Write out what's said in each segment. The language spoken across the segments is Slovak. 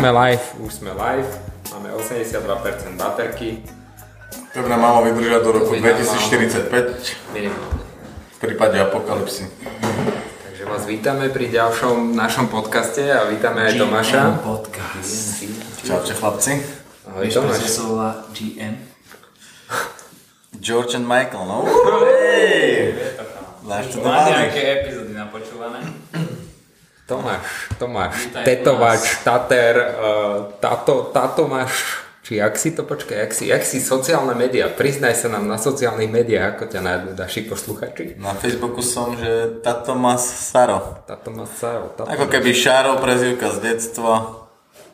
sme live, už sme live. Máme 82% baterky. To by nám malo vydržať do roku To by nám 2045 Minimálne. v prípade apokalipsy. Takže vás vítame pri ďalšom našom podcaste a vítame aj Tomáša. Podcast. Čaute chlapci. Ahoj Tomáš. GM? George and Michael, no? Hej! Máš to nejaké epizódy napočúvané? Tomáš, Tomáš, tetovač, tater, uh, táto, táto máš, či jak si to, počkaj, jak si, jak si sociálne médiá, priznaj sa nám na sociálnych médiách, ako ťa nájdu naši posluchači. Na Facebooku som, že táto má Saro. Táto má sa, táto Ako keby Šárov prezivka z detstva.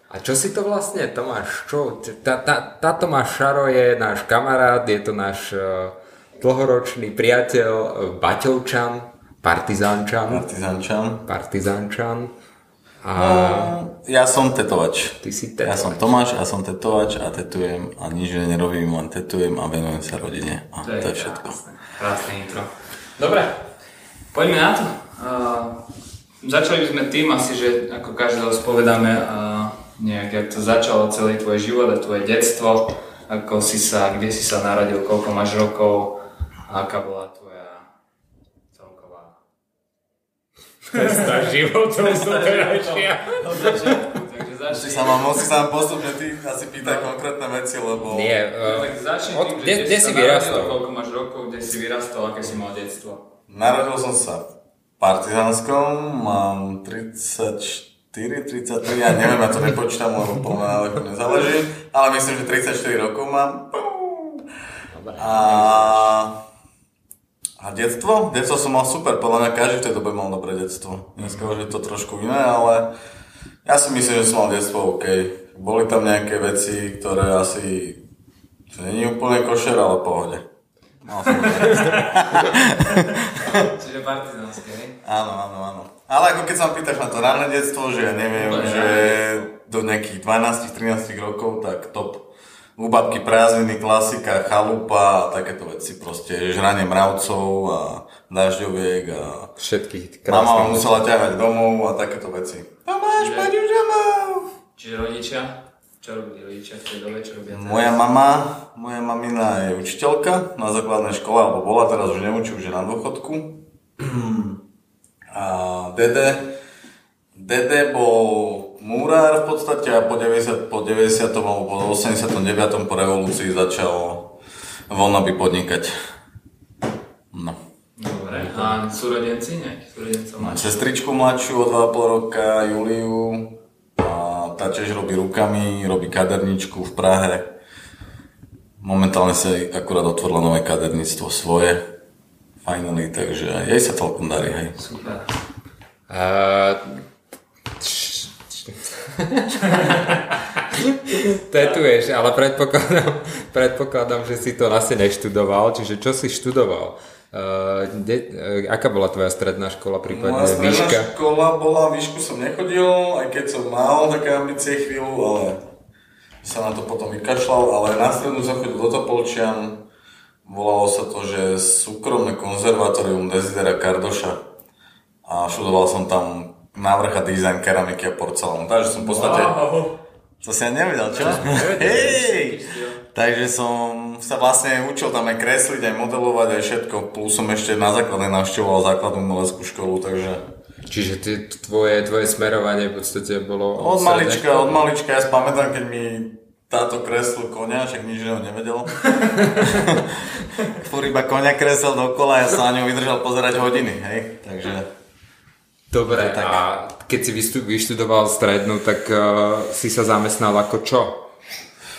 A čo si to vlastne, Tomáš? Čo? Tá, tá, táto máš Šaro je náš kamarát, je to náš uh, dlhoročný priateľ, uh, Baťovčan, Partizánčan, Partizančan. Partizánčan. A Ja som tetovač. ty si Ja tetovač. som Tomáš, ja som tetovač a tetujem a nič nerobím, len tetujem a venujem sa rodine. A to je všetko. Krásne, krásne intro. Dobre, poďme na to. Uh, začali by sme tým asi, že ako každého spovedáme uh, nejak, jak to začalo celý tvoj život a tvoje detstvo, ako si sa, kde si sa narodil, koľko máš rokov a aká bola tvoja celková cesta životom superajšia. Od začiatku, takže Musí začni. sa ma, musí sa postupne ty asi pýtať konkrétne veci, lebo... Nie, uh, Tak začni od, tým, kde, kde si vyrastol? Koľko máš rokov, kde si vyrastol, aké si mal detstvo? Narodil som sa v Partizánskom, mám 34, 33, ja neviem, ja to nepočítam, lebo po mňa nezáleží, ale myslím, že 34 rokov mám. A, a detstvo? Detstvo som mal super, podľa mňa každý v tej dobe mal dobré detstvo. Dneska už je to trošku iné, ale ja si myslím, že som mal detstvo OK. Boli tam nejaké veci, ktoré asi to není úplne košer, ale pohode. Mal som Čiže partizánske, hej? Áno, áno, áno. Ale ako keď sa pýtaš na to ranné detstvo, že ja neviem, že do nejakých 12-13 rokov, tak top. U babky prázdniny, klasika, chalupa a takéto veci proste. Žranie mravcov a dažďoviek a Všetkých mama ma krásnych. musela ťahať domov a takéto veci. Tomáš, poď už domov! Čiže rodičia? Čo robili rodičia v tej dobe, čo robia teraz? Moja mama, moja mamina je učiteľka na základnej škole, alebo bola teraz už neučí, už je na dôchodku. A dede, dede bol múrár v podstate a po 90, po 90 alebo po 89 po revolúcii začal voľnoby podnikať. No. Dobre. A súrodenci? Nejakí súrodencov máš? sestričku mladšiu o 2,5 roka, Juliu. A tá tiež robí rukami, robí kaderničku v Prahe. Momentálne sa jej akurát otvorila nové kaderníctvo svoje. Finally, takže jej sa celkom darí, hej. Super. Uh, Tetuješ, ale predpokladám, predpokladám, že si to asi neštudoval, čiže čo si študoval? Uh, de, uh, aká bola tvoja stredná škola, prípadne Moja stredná výška? škola bola, výšku som nechodil, aj keď som mal také ambície chvíľu, ale sa na to potom vykašľal, ale na strednú som chodil do Topolčian, volalo sa to, že súkromné konzervatórium Desidera Kardoša a študoval som tam návrh a dizajn keramiky a porcelánu, takže som v podstate... To si ja nevedel, čo? Hej! Takže som sa vlastne učil tam aj kresliť, aj modelovať, aj všetko, plus som ešte na základnej navštevoval základnú umeleckú školu, takže... Čiže ty, tvoje, tvoje smerovanie v podstate bolo... Od malička, od malička, ja si pamätám, keď mi táto kreslil konia, však nič iného nevedel. Fúr iba konia kresel dokola, ja sa na ňu vydržal pozerať hodiny, hej, takže... Dobre, tak. a keď si vyštudoval strednú, tak uh, si sa zamestnal ako čo?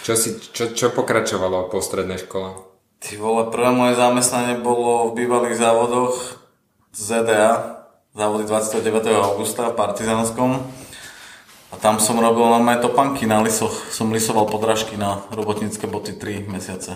Čo, si, čo, čo pokračovalo po strednej škole? Ty vole, prvé moje zamestnanie bolo v bývalých závodoch ZDA, závody 29. augusta v Partizánskom. A tam som robil normálne topanky na lisoch. Som lisoval podrážky na robotnícke boty 3 mesiace.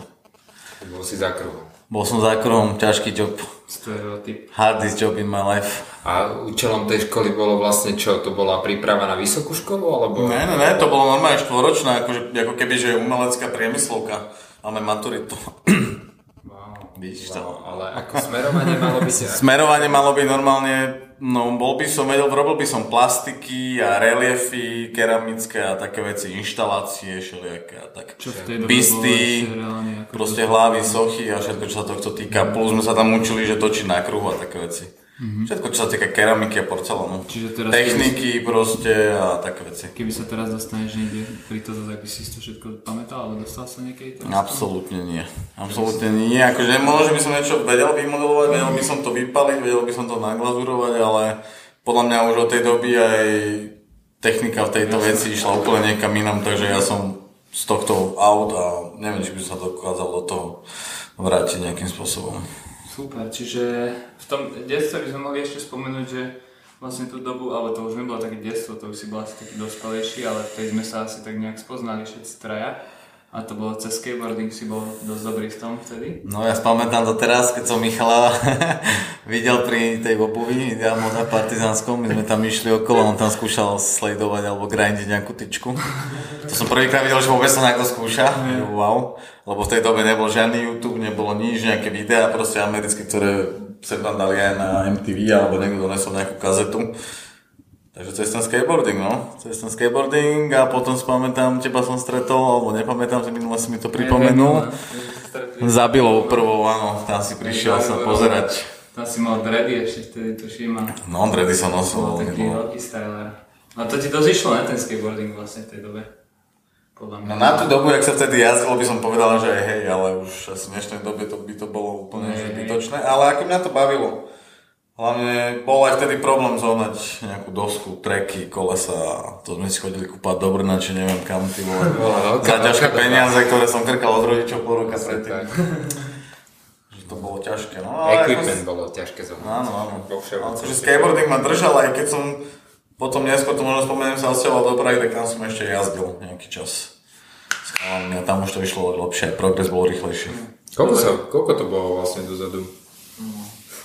Bol si za kruhom. Bol som za kruhom, ťažký job. Stereotyp. Hardest job in my life. A účelom tej školy bolo vlastne čo? To bola príprava na vysokú školu? Alebo... Ne, ne, ne, to bolo normálne štvoročná, akože, ako keby, že umelecká priemyslovka. Máme maturitu. Wow. Vidíš to. Ale ako smerovanie malo byť... Smerovanie malo byť normálne No, bol by som vedel, robil by som plastiky a reliefy, keramické a také veci, inštalácie, všelijaké a tak. Čo v tej dobe Bisty, reálne proste hlavy, sochy a všetko, čo sa tohto týka. Plus sme sa tam učili, že točiť na kruhu a také veci. Všetko, čo sa týka keramiky a porcelánu. Čiže teraz Techniky proste a také veci. Keby sa teraz dostaneš niekde pri to, tak by si to všetko pamätal, alebo dostal sa niekedy to? Absolútne nie. Absolútne nie. Akože možno by som niečo vedel vymodelovať, vedel by som to vypaliť, vedel by som to naglazurovať, ale podľa mňa už od tej doby aj technika v tejto veci išla úplne niekam inam, takže ja som z tohto aut a neviem, či by sa dokázal do toho vrátiť nejakým spôsobom. Super, čiže v tom detstve by sme mohli ešte spomenúť, že vlastne tú dobu, ale to už nebolo také detstvo, to už si bola asi taký dospelejší, ale vtedy sme sa asi tak nejak spoznali všetci traja. A to bolo cez skateboarding, si bol dosť dobrý v tom vtedy. No ja spamätám to teraz, keď som Michala videl pri tej obuvi ideálno na Partizánskom, my sme tam išli okolo, on tam skúšal sledovať alebo grindiť nejakú tyčku. To som prvýkrát videl, že vôbec sa niekto skúša, wow. Lebo v tej dobe nebol žiadny YouTube, nebolo nič, nejaké videá proste americké, ktoré sa tam dali aj na MTV alebo niekto donesol nejakú kazetu. Takže cez ten skateboarding, no. Cez ten skateboarding a potom spamätám, teba som stretol, alebo nepamätám si, minule si mi to pripomenul. Zabilou prvou, áno, tam si prišiel sa pozerať. Tam si mal dready ešte vtedy, tuším. No, dready som nosil. taký veľký styler. A to ti dosť išlo, ne, ten skateboarding vlastne v tej dobe. Podľa mňa. No na tú dobu, jak sa vtedy jazdilo, by som povedal, že hej, ale už asi v dnešnej dobe to by to bolo úplne zbytočné. Ale ako mňa to bavilo. Hlavne bol aj vtedy problém zohnať nejakú dosku, treky, kolesa. To sme si chodili kúpať do Brna, či neviem kam, ty vole. Za ťažké doba. peniaze, ktoré som krkal od rodičov po roka predtým. Že to bolo ťažké. No, ale Equipment ako- bolo ťažké zohnať. Áno, áno. Vo Ale všeobecnosti. že skateboarding ma držal, aj keď som potom neskôr, to možno spomeniem, sa odsťahoval do Prahy, tak tam som ešte jazdil nejaký čas. A tam už to išlo lepšie, progres bol rýchlejší. Koľko, sa, koľko to bolo vlastne dozadu?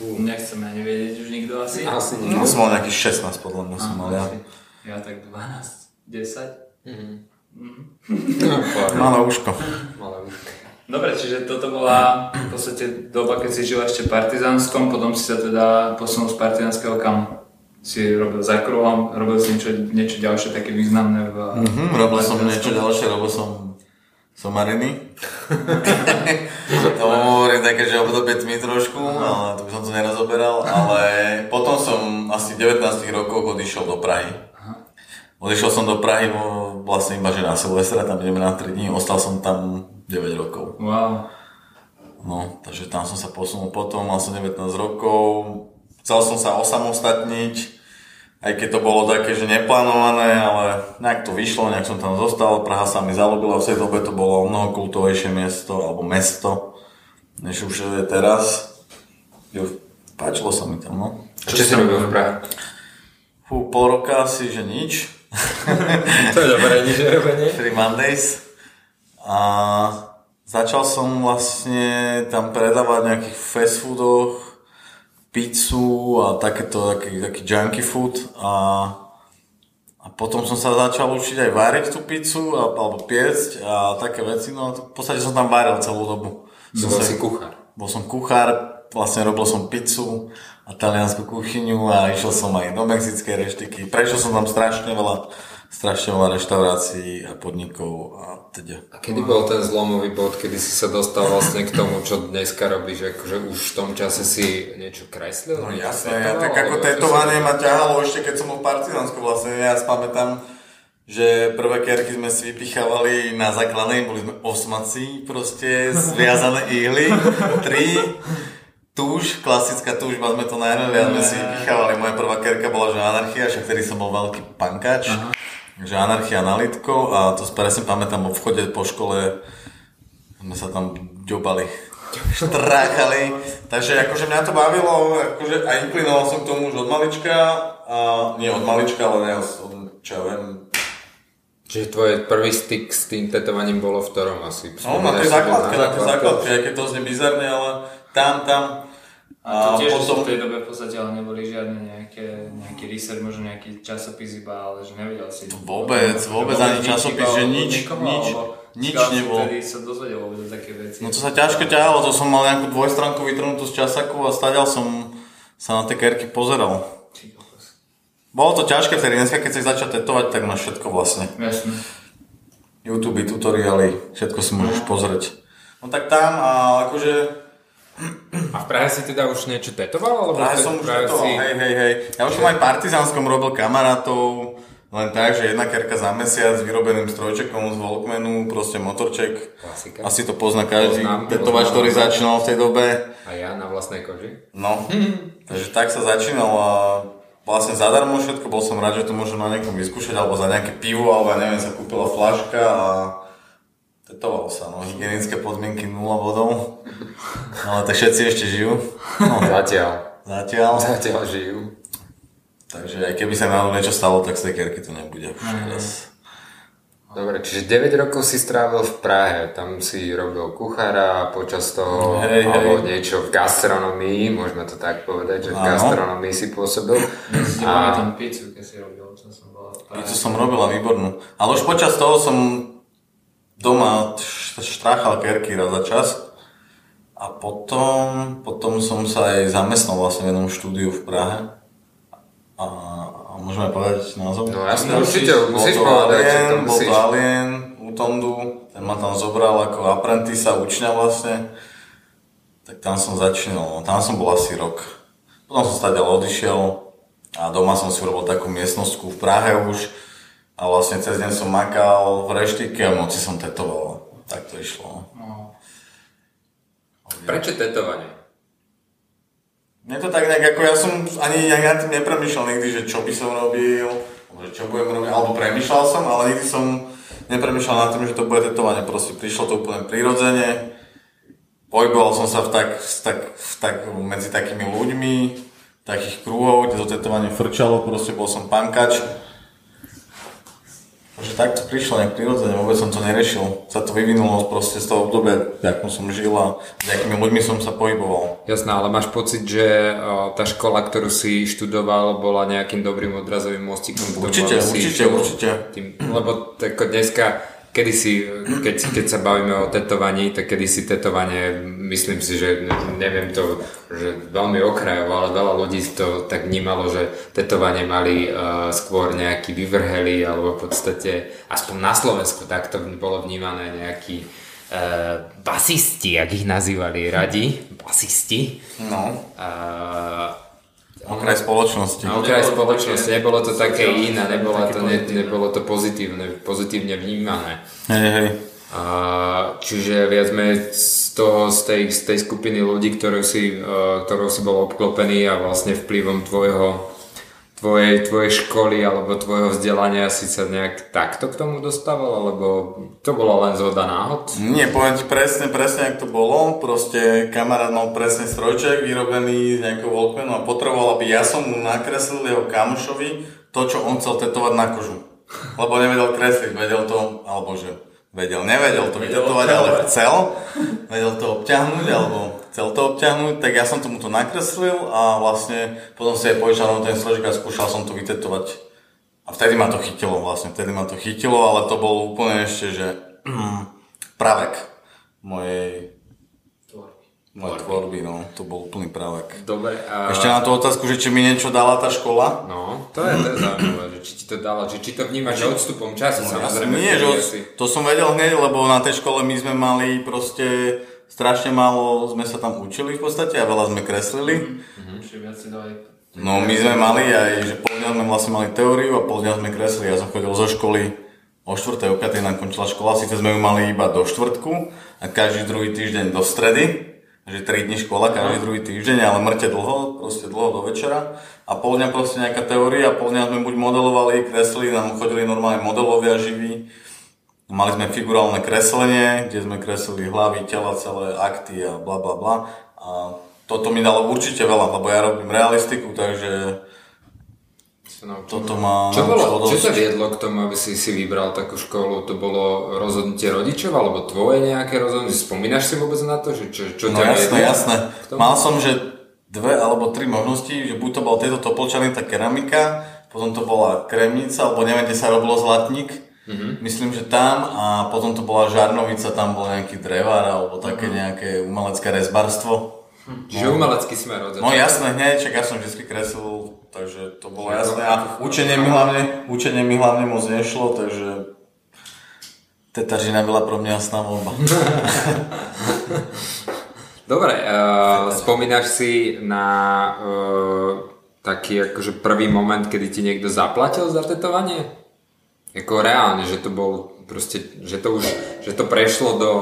Nechcem ani vedieť už nikto asi. Asi No, som mal nejakých 16 podľa mňa som mal ja. Ja tak 12, 10. Malé uško. Malé už. Dobre, čiže toto bola v podstate doba, keď si žil ešte v Partizánskom, potom si sa teda posunul z Partizánskeho kam? Si robil za kruhom, robil si niečo, niečo ďalšie také významné v... Hm, robil som niečo ďalšie, robil som somariny. to hovorím také, že obdobie tmy trošku, ale to by som to nerozoberal, ale potom som asi 19 rokov odišiel do Prahy. Odišiel som do Prahy vlastne iba že na Silvestra, tam ideme na 3 dní, ostal som tam 9 rokov. Wow. No, takže tam som sa posunul potom, mal som 19 rokov, chcel som sa osamostatniť, aj keď to bolo také, že neplánované, ale nejak to vyšlo, nejak som tam zostal, Praha sa mi zalúbila, v tej dobe to bolo o mnoho kultovejšie miesto, alebo mesto, než už je teraz. Jo, páčilo sa mi tam, no. Čo si robil v Prahe? Fú, pol roka asi, že nič. To je dobré, nič nerobenie. Free Mondays. A začal som vlastne tam predávať nejakých fast foodoch, pizzu a takéto, taký, taký junky food a, a potom som sa začal učiť aj variť tú pizzu a, alebo piecť a také veci, no a v podstate som tam varil celú dobu. Som bol si kuchár. Bol som kuchár, vlastne robil som pizzu a taliansku kuchyňu a išiel som aj do mexickej reštiky. Prešiel som tam strašne veľa, strašne veľa reštaurácií a podnikov a teda. A kedy bol ten zlomový bod, kedy si sa dostal vlastne k tomu, čo dneska robíš, akože už v tom čase si niečo kreslil? No jasné, tetoval, tak ako tetovanie ma ťahalo ešte keď som bol v Partizánsku vlastne. Ja si pamätám, že prvé kerky sme si vypichávali na základnej, boli sme osmaci, proste zviazané ihly, tri, túž, klasická túžba sme to najmeli a sme si vypichávali. Moja prvá kerka bola, že anarchia, však vtedy som bol veľký pankač, že anarchia na a to si presne pamätám, vo vchode po škole sme sa tam ďobali štráchali. Takže akože mňa to bavilo, akože a inklinoval som k tomu už od malička, a nie od malička, ale ne od, čo ja viem, Čiže tvoj prvý styk s tým tetovaním bolo v ktorom asi? no na tej základke, na tej základke? základke, aj keď to znie bizarne, ale tam, tam. A to tiež potom, v tej dobe v podstate ale neboli žiadne nejaké, nejaký research, možno nejaký časopis iba, ale že nevedel si. Vôbec, vôbec ani časopis, že nič, niekoho, nič, nič nebolo. Vtedy sa dozvedel vôbec také veci. No to sa ťažko ťahalo, to som mal nejakú dvojstránku vytrhnutú z časaku a stadiaľ som sa na tie kerky pozeral. Bolo to ťažké vtedy, dneska keď chceš začať tetovať, tak máš všetko vlastne. Jasne. YouTube, tutoriály, všetko si môžeš pozrieť. No tak tam a akože A v Prahe si teda už niečo tetoval? Alebo Práve v som už Prahe tetoval, hej, hej, hej. Ja už som aj Partizánskom robil kamarátov, len tak, že jedna kerka za mesiac s vyrobeným strojčekom z Volkmanu, proste motorček. Klasika. Asi to pozná každý tetovač, ktorý začínal v tej dobe. A ja na vlastnej koži? No, takže tak sa začínal a vlastne zadarmo všetko, bol som rád, že to môžem na niekom vyskúšať, alebo za nejaké pivo, alebo ja neviem, sa kúpila flaška a tetoval sa, no, hygienické podmienky nula bodov, ale tak všetci ešte žijú, no, Zatiaľ. zatiaľ. Zatiaľ žijú. Takže aj keby sa náhodou niečo stalo, tak z tej kerky to nebude už teraz. Dobre, čiže 9 rokov si strávil v Prahe, tam si robil kuchára počas toho, Hej, alebo hej. niečo v gastronomii, môžeme to tak povedať, že v Áno. gastronomii si pôsobil. Si pamätám pizzu, keď si robil, čo som bol. Pizzu som robila výbornú. Ale už počas toho som doma štráchal kerky raz za čas. A potom, potom som sa aj zamestnal vlastne v jednom štúdiu v Prahe. A, a môžeme povedať názov? No jasne, určite, Bol musíš povedať, že to Bol musíš. to Alien u Tondu, ten ma tam zobral ako apprentice učňa vlastne. Tak tam som začínal, no, tam som bol asi rok. Potom som stadiaľ odišiel a doma som si urobil takú miestnostku v Prahe už. A vlastne cez deň som makal v reštike a v noci som tetoval. Tak to išlo. no. Prečo tetovanie? Mne to tak nejak, ako ja som ani nejak nad tým nepremýšľal nikdy, že čo by som robil, že čo budem robiť, alebo premýšľal som, ale nikdy som nepremýšľal nad tým, že to bude tetovanie, proste prišlo to úplne prirodzene, pohyboval som sa v tak, v tak, v tak, medzi takými ľuďmi, takých krúhov, kde to tetovanie frčalo, proste bol som pankač. Takže tak to prišlo nejak prirodzene, vôbec som to neriešil. Sa to vyvinulo proste z toho obdobia, v akom som žil a s akými ľuďmi som sa pohyboval. Jasné, ale máš pocit, že o, tá škola, ktorú si študoval, bola nejakým dobrým odrazovým mostikom Určite, určite, išiel určite. Tým, lebo tak dneska, kedy si, keď, keď sa bavíme o tetovaní, tak kedy si tetovanie, myslím si, že ne- neviem to, že veľmi okrajovo, ale veľa ľudí to tak vnímalo, že tetovanie mali uh, skôr nejaký vyvrheli, alebo v podstate, aspoň na Slovensku takto bolo vnímané nejaký uh, basisti, ak ich nazývali radi, basisti. No, Uh, okraj spoločnosti. na okraj spoločnosti, nebolo to také iné, nebolo to, ne, nebolo to pozitívne, pozitívne vnímané. Hej, hej. A, čiže viac menej z, toho, z, tej, z tej skupiny ľudí, ktorou si, uh, ktorou si bol obklopený a vlastne vplyvom tvojho, tvojej, tvojej školy alebo tvojho vzdelania si sa nejak takto k tomu dostával, alebo to bola len zhoda náhod? Nie, poviem ti presne, presne, jak to bolo. Proste kamarát mal presne strojček vyrobený z nejakého Walkmanu a potreboval, aby ja som mu nakreslil jeho kamošovi to, čo on chcel tetovať na kožu. Lebo nevedel kresliť, vedel to, alebo že vedel, nevedel to vytetovať, ale chcel. Vedel to obťahnuť, alebo chcel to obťahnuť, tak ja som tomu to nakreslil a vlastne potom si aj požičal ten strojček a skúšal som to vytetovať. A vtedy ma to chytilo vlastne, vtedy ma to chytilo, ale to bol úplne ešte, že pravek mojej mojej tvorby, no, to bol úplný pravek. Dobre. A... Ešte na tú otázku, že či mi niečo dala tá škola? No, to je, to je zaujímavé, že či ti to dalo, že či to vnímaš odstupom času, No, samozrejme. nie, že asi- to som vedel hneď, lebo na tej škole my sme mali proste strašne málo, sme sa tam učili v podstate a veľa sme kreslili. Viac si dali. No my sme mali aj, že pol dňa sme vlastne mali teóriu a pol dňa sme kreslili. Ja som chodil zo školy o 4. o 5. nám končila škola, síce sme ju mali iba do štvrtku a každý druhý týždeň do stredy, že 3 dní škola, každý druhý týždeň, ale mŕte dlho, proste dlho do večera. A pol dňa proste nejaká teória, pol dňa sme buď modelovali, kreslili, nám chodili normálne modelovia živí. Mali sme figurálne kreslenie, kde sme kreslili hlavy, tela, celé akty a bla bla bla. A toto mi dalo určite veľa, lebo ja robím realistiku, takže toto ma Čo, bolo, čo sa viedlo k tomu, aby si si vybral takú školu? To bolo rozhodnutie rodičov alebo tvoje nejaké rozhodnutie? Spomínaš si vôbec na to, že čo, čo No jasné, jasné. Mal som, že dve alebo tri možnosti, že buď to bol tieto topolčany, tá keramika, potom to bola kremnica, alebo neviem, kde sa robilo zlatník. Mm-hmm. myslím, že tam, a potom to bola žarnovica, tam bol nejaký drevár, alebo také Mhm. nejaké umelecké rezbarstvo. Čiže umelecký smer od No jasné, hneď, čak ja som vždy kreslil takže to bolo jasné. A učenie mi hlavne, učenie mi hlavne moc nešlo, takže Tetařina byla pro mňa jasná voľba. Dobre, uh, spomínaš si na uh, taký akože prvý moment, kedy ti niekto zaplatil za tetovanie? Ako reálne, že to bol proste, že to už, že to prešlo do,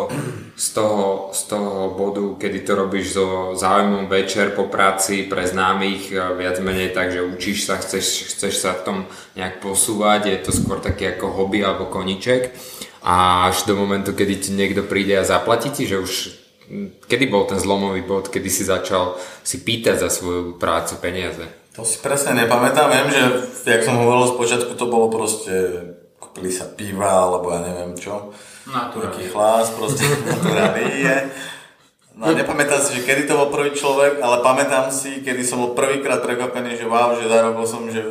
z toho, z toho bodu, kedy to robíš so záujmom večer po práci pre známych, viac menej tak, že učíš sa, chceš, chceš sa v tom nejak posúvať, je to skôr taký ako hobby alebo koniček a až do momentu, kedy ti niekto príde a zaplatí ti, že už kedy bol ten zlomový bod, kedy si začal si pýtať za svoju prácu peniaze? To si presne nepamätám, viem, že jak som hovoril spočiatku, to bolo proste kúpili sa piva, alebo ja neviem čo. Taký chlás, proste je. No nepamätám si, že kedy to bol prvý človek, ale pamätám si, kedy som bol prvýkrát prekvapený, že wow, že zarobil som, že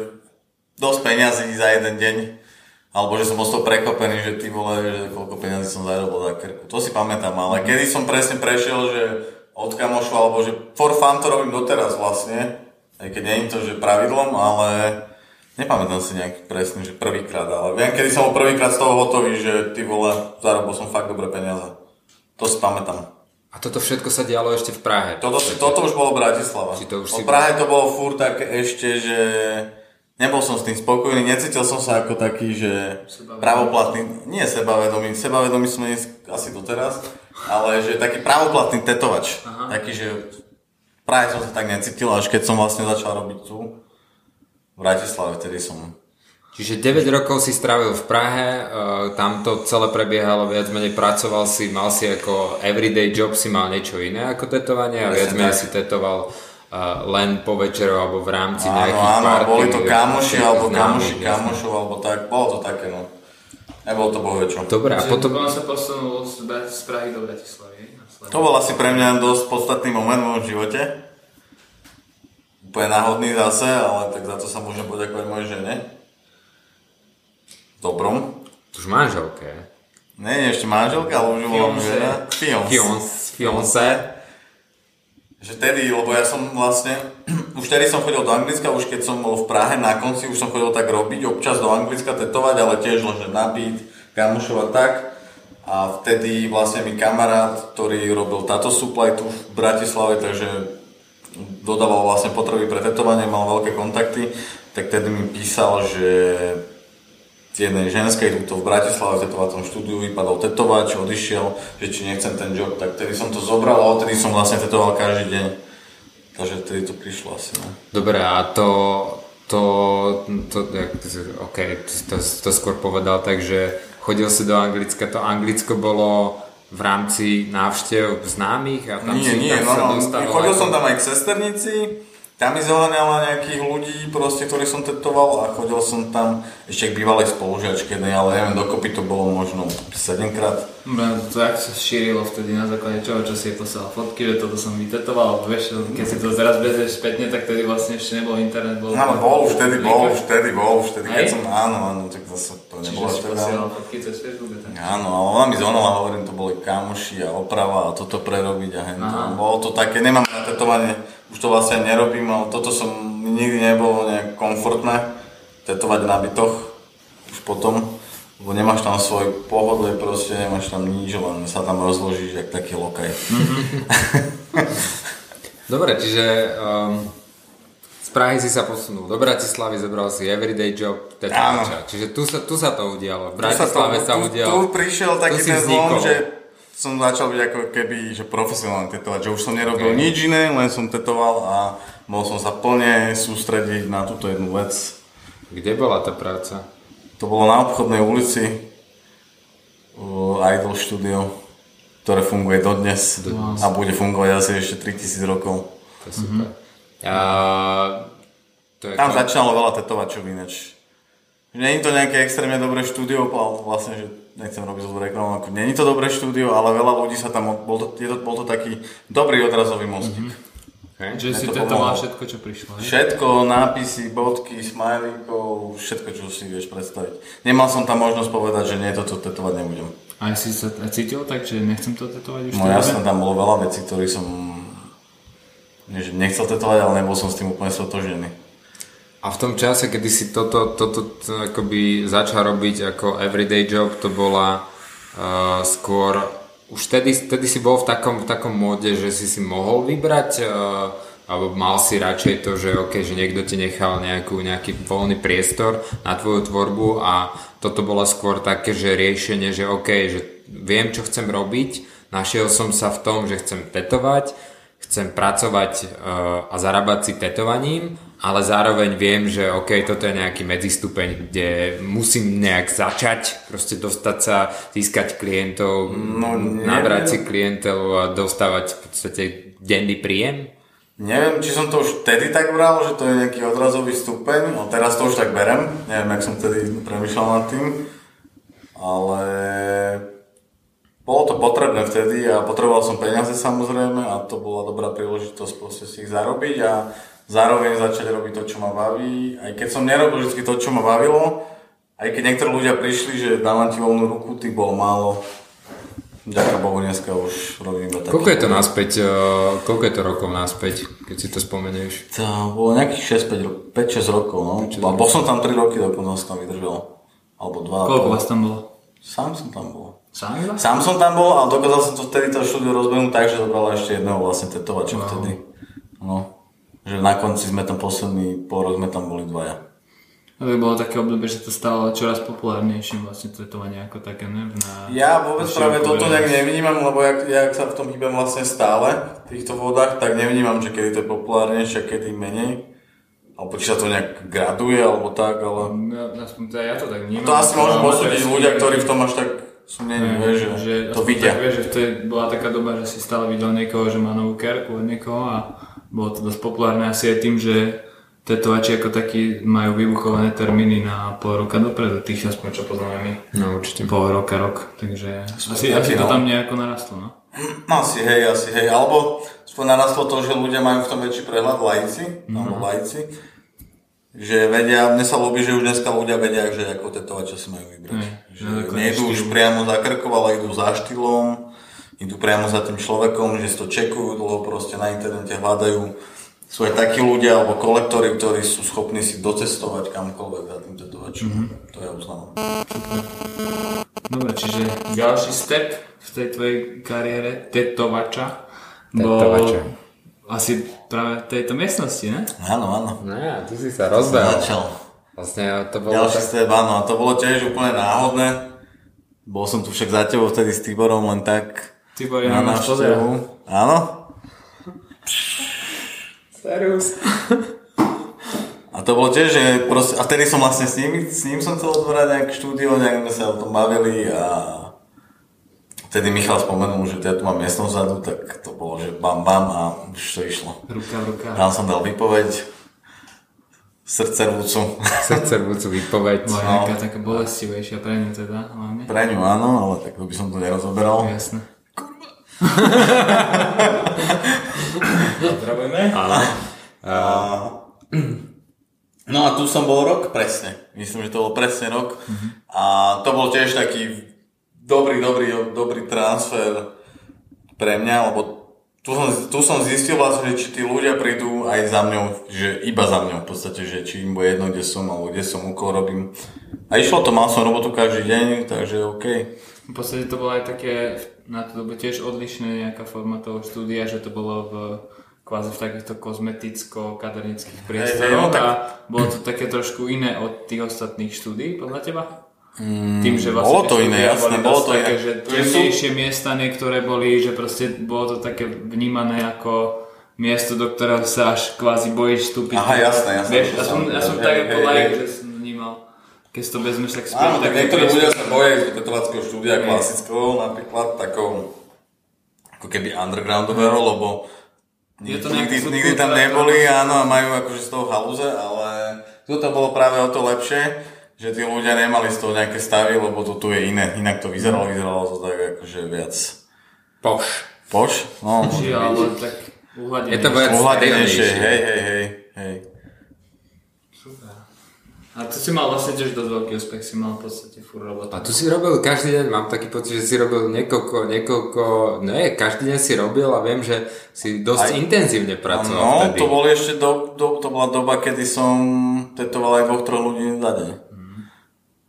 dosť peňazí za jeden deň. Alebo že som bol z toho prekvapený, že ty vole, že koľko peniazí som zarobil za krku. To si pamätám, ale kedy som presne prešiel, že od kamošu, alebo že for fun to robím doteraz vlastne, aj keď nie je to, že pravidlom, ale nepamätám si nejak presne, že prvýkrát, ale viem, kedy som bol prvýkrát z toho hotový, že ty vole, zarobil som fakt dobré peniaze. To si pamätám. A toto všetko sa dialo ešte v Prahe? Toto, toto už bolo Bratislava. Či to už si... Prahe to bolo furt tak ešte, že nebol som s tým spokojný, necítil som sa ako taký, že pravoplatný, nie sebavedomý, sebavedomý som nie asi doteraz, ale že taký pravoplatný tetovač. Aha. Taký, že práve som sa tak necítil, až keď som vlastne začal robiť tu v Bratislave, vtedy som Čiže 9 rokov si strávil v Prahe, uh, tam to celé prebiehalo, viac menej pracoval si, mal si ako everyday job, si mal niečo iné ako tetovanie a viac menej si tetoval len po večeru alebo v rámci áno, nejakých áno, party. boli to kamoši alebo kamoši, kamošov alebo tak, bolo to také no. Nebolo to bohe čo. Dobre, a potom... sa posunul z, z Prahy do Bratislavy. To bol asi pre mňa dosť podstatný moment v mojom živote. Úplne náhodný zase, ale tak za to sa môžem poďakovať mojej žene. Dobrom. Už manželke. Nie, nie ešte manželka, ale už volám žena. Fions. Fiance že tedy, lebo ja som vlastne, už tedy som chodil do Anglicka, už keď som bol v Prahe na konci, už som chodil tak robiť, občas do Anglicka tetovať, ale tiež len, že napiť, kamošovať tak. A vtedy vlastne mi kamarát, ktorý robil táto supply tu v Bratislave, takže dodával vlastne potreby pre tetovanie, mal veľké kontakty, tak tedy mi písal, že jednej ženskej túto v Bratislave v tetovacom štúdiu vypadol tetovač, odišiel, že či nechcem ten job, tak tedy som to zobral a odtedy som vlastne tetoval každý deň. Takže vtedy to prišlo asi. Ne? Dobre, a to, to, to, ok, to, to skôr povedal, takže chodil si do Anglicka, to Anglicko bolo v rámci návštev známych a tam nie, si nie, tam no, no, chodil som tam aj k sesternici, tam mi zoháňala nejakých ľudí, proste, ktorí som tetoval a chodil som tam ešte k bývalej spolužiačke, ale neviem, dokopy to bolo možno 7 krát. No, to jak sa šírilo vtedy na základe čoho, čo si poslal fotky, že toto som vytetoval, vieš, keď si to teraz bezieš spätne, tak tedy vlastne ešte nebol internet. Bol áno, bol už vtedy, bol už vtedy, bol už vtedy, keď som, áno, áno, tak zase to nebolo Čiže si posielal fotky cez Facebook, tak? Áno, ale ona mi zvonala, hovorím, to boli kamoši a oprava a toto prerobiť a hento. Bolo to také, nemám na tetovanie, už to vlastne nerobím, ale toto som nikdy nebolo nejak komfortné, tetovať na bytoch, už potom, lebo nemáš tam svoj pohodlie, proste nemáš tam nič, len sa tam rozložíš, jak taký lokaj. Dobre, čiže um, z Prahy si sa posunul do Bratislavy, zobral si everyday job tetovača. Čiže tu sa, tu sa to udialo, v Bratislave sa, to, sa udialo. Tu, tu prišiel taký ten zlom, že som začal byť ako keby že profesionálne tetovať, že už som nerobil okay. nič iné, len som tetoval a mohol som sa plne sústrediť na túto jednu vec. Kde bola tá práca? To bolo na obchodnej ulici Idol Studio, ktoré funguje dodnes wow. a bude fungovať asi ešte 3000 rokov. To je super. Mm-hmm. A, to je Tam to... začínalo veľa tetovačov ináč. Je to nejaké extrémne dobré štúdio, ale vlastne, že nechcem robiť zlú reklamu, ako není to dobré štúdio, ale veľa ľudí sa tam, bol to, je to, bol to taký dobrý odrazový mostík. Mm-hmm. Okay. Čiže si tetoval všetko, čo prišlo. Ne? Všetko, nápisy, bodky, smajlíkov, všetko, čo si vieš predstaviť. Nemal som tam možnosť povedať, že nie, toto tetovať nebudem. A si sa cítil tak, že nechcem to tetovať už? No jasne, tam bolo veľa vecí, ktoré som že nechcel tetovať, ale nebol som s tým úplne stotožený. A v tom čase, kedy si toto, toto, to, akoby začal robiť ako everyday job, to bola uh, skôr, už vtedy, vtedy si bol v takom, v takom móde, že si si mohol vybrať, uh, alebo mal si radšej to, že OK, že niekto ti nechal nejakú, nejaký voľný priestor na tvoju tvorbu a toto bolo skôr také, že riešenie, že OK, že viem, čo chcem robiť, našiel som sa v tom, že chcem tetovať, chcem pracovať uh, a zarábať si tetovaním, ale zároveň viem, že OK, toto je nejaký medzistupeň, kde musím nejak začať, proste dostať sa, získať klientov, no, nabrať si klientov a dostávať v podstate denný príjem? Neviem, či som to už vtedy tak bral, že to je nejaký odrazový stupeň, no teraz to už tak berem, neviem, jak som vtedy premyšľal nad tým, ale bolo to potrebné vtedy a potreboval som peniaze samozrejme a to bola dobrá príležitosť proste si ich zarobiť a zároveň začať robiť to, čo ma baví. Aj keď som nerobil vždy to, čo ma bavilo, aj keď niektorí ľudia prišli, že dávam ti voľnú ruku, tých bolo málo. Ďakujem Bohu, dneska už robím iba. Koľko je to naspäť, uh, koľko je to rokov naspäť, keď si to spomenieš? To bolo nejakých 6-5 5-6 rokov, no. A bol som tam 3 roky, dokonca som tam vydržal. Alebo 2. Koľko vás tam bolo? Sám som tam bol. Sám Sám som tam bol, ale dokázal som to vtedy to štúdio rozbehnúť tak, že zobral ešte jedného vlastne tetovača wow. vtedy. No že na konci sme tam posledný pol rok sme tam boli dvaja. To by bolo také obdobie, že to stalo čoraz populárnejším vlastne tetovanie ako také, ne? Na, ja vôbec práve toto nejak nevnímam, lebo jak, jak sa v tom hýbem vlastne stále v týchto vodách, tak nevnímam, že kedy to je populárnejšie a kedy menej. Alebo či sa to nejak graduje, alebo tak, ale... Ja, aspoň teda ja to tak vnímam. To asi môžu posúdiť ľudia, ktorí v tom až tak sú není, že, že to vidia. Tak, vieš, že to je, bola taká doba, že si stále videl niekoho, že má novú kerku od niekoho a bolo to dosť populárne asi aj tým, že tetovači ako takí majú vybuchované termíny na pol roka dopredu, tých aspoň čo poznáme my. No určite. Pol roka, rok, takže asi, asi to no. tam nejako narastlo, no? Asi hej, asi hej, alebo narastlo to, že ľudia majú v tom väčší prehľad lajci, mm-hmm. alebo lajci, že vedia, mne sa ľúbi, že už dneska ľudia vedia, že ako tetovača si majú vybrať. Mm, že no, nejdu už priamo za krkov, ale idú za štýlom, idú priamo za tým človekom, že si to čekujú dlho, proste na internete hľadajú. Sú aj takí ľudia alebo kolektory, ktorí sú schopní si docestovať kamkoľvek za tým tetovačom. Mm-hmm. To ja uznávam. Dobre, čiže ďalší step v tej tvojej kariére tetovača bol asi práve tejto miestnosti, ne? Áno, áno. No ja, tu si sa rozbehol. Začal. Vlastne to bolo... Ďalší tak... step, áno. To bolo tiež úplne náhodné. Bol som tu však za tebou vtedy s Tiborom len tak Tibor, ja máš pozdrav. Áno? Serus. A to bolo tiež, že proste, a vtedy som vlastne s ním, s ním som chcel otvárať nejaké štúdio, nejak sme sa o tom bavili a vtedy Michal spomenul, že ja tu mám miestnosť vzadu, tak to bolo, že bam bam a už to išlo. Ruka ruka. Tam som dal vypoveď, srdcervúcu. Srdcervúcu výpoveď. Bola no. nejaká taká bolestivejšia pre ňu teda, hlavne. Pre ňu áno, ale tak to by som to nerozoberal. Jasné. Pozdravujeme. Áno. A... No a tu som bol rok presne. Myslím, že to bol presne rok. Uh-huh. A to bol tiež taký dobrý, dobrý, dobrý transfer pre mňa, lebo tu som, tu som zistil vlastne, že či tí ľudia prídu aj za mňou, že iba za mňou v podstate, že či im bude jedno, kde som, alebo kde som, úkol robím. A išlo to, mal som robotu každý deň, takže OK. V podstate to bolo aj také na to dobu tiež odlišné nejaká forma toho štúdia, že to bolo v kvázi v takýchto kozmeticko-kadernických priestoroch hey, hey, no, tak... a bolo to také trošku iné od tých ostatných štúdí, podľa teba? Mm, Tým, že vlastne bolo to iné, jasné, bolo to také, iné. že jemnejšie sú... miesta niektoré boli, že proste bolo to také vnímané ako miesto, do ktorého sa až kvázi bojíš vstúpiť. Aha, jasné, jasné. Vieš, ja som, ja som tak ako like, že som vnímal. Keď to vezmeš tak späť. Áno, tak niektorí ľudia sa boja z tetovackého štúdia mm. klasického napríklad, takou ako keby undergroundového, mm. lebo je to nikdy, nikdy tam neboli, áno, a majú akože z toho halúze, ale tu to bolo práve o to lepšie, že tí ľudia nemali z toho nejaké stavy, lebo to tu je iné. Inak to vyzeralo, vyzeralo to tak akože viac... Poš. Poš? No, Či, ale tak uhladenejšie. Je to viac uhladenejšie, hej, hej, hej, hej. A tu si mal vlastne tiež dosť veľký úspech, si mal v podstate furt robotu. A tu si robil každý deň, mám taký pocit, že si robil niekoľko, niekoľko, ne, každý deň si robil a viem, že si dosť Aj, intenzívne pracoval no, vtedy. to boli ešte do, do, to bola doba, kedy som tetoval aj dvoch, troch ľudí za deň.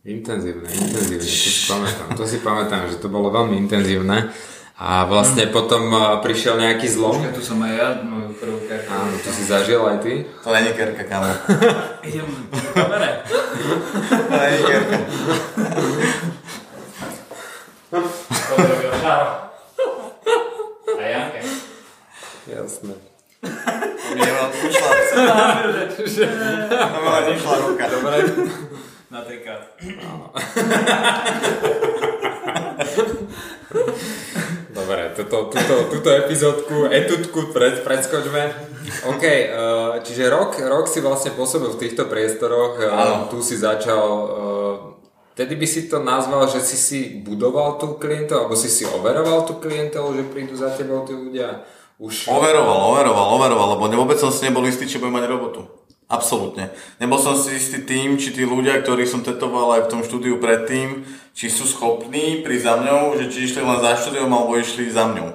Intenzívne, intenzívne, to si pamätám, to si pamätám, že to bolo veľmi intenzívne. A vlastne mm. potom prišiel nejaký zlom. Počkaj, tu som aj ja, moju prvú kerku. Áno, to si zažil aj ty. To není kerka, kamo. Idem do kamere. to není kerka. A Janke. Jasné. Mne ma ušla, to ušla ruka. Dobre. Na trikrát. Dobre, túto, túto, túto epizódku, etutku pred, predskočme. OK, uh, čiže rok, rok si vlastne pôsobil v týchto priestoroch, uh, tu si začal, uh, tedy by si to nazval, že si si budoval tú klientelu, alebo si si overoval tú klientelu, že prídu za tebou tí ľudia? Už... Overoval, overoval, overoval, lebo vôbec som si nebol istý, či budem mať robotu. Absolútne. Nebol som si istý tým, či tí ľudia, ktorí som tetoval aj v tom štúdiu predtým, či sú schopní prísť za mňou, že či išli len za štúdiom alebo išli za mňou.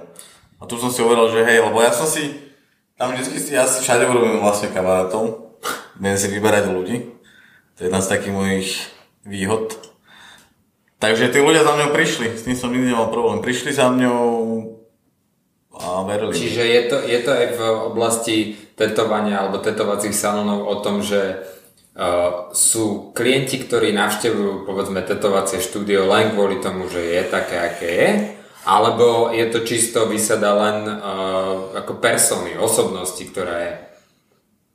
A tu som si hovoril, že hej, lebo ja som si, tam vždy si, ja si všade urobím vlastne kamarátov, viem si vyberať ľudí. To je jedna z takých mojich výhod. Takže tí ľudia za mňou prišli, s tým som nikdy nemal problém. Prišli za mňou a verili. Čiže je to, je to aj v oblasti tetovania alebo tetovacích salónov o tom, že uh, sú klienti, ktorí navštevujú povedzme tetovacie štúdio len kvôli tomu, že je také, aké je, alebo je to čisto vysada len uh, ako persony, osobnosti, ktorá je.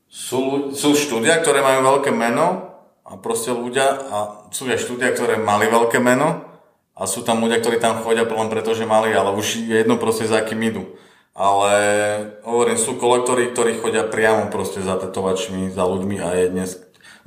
Sú, sú štúdia, ktoré majú veľké meno a proste ľudia, a sú aj štúdia, ktoré mali veľké meno a sú tam ľudia, ktorí tam chodia len preto, že mali, ale už je jedno proste za kým idú. Ale hovorím, sú kolektory, ktorí chodia priamo proste za tetovačmi, za ľuďmi a je dnes,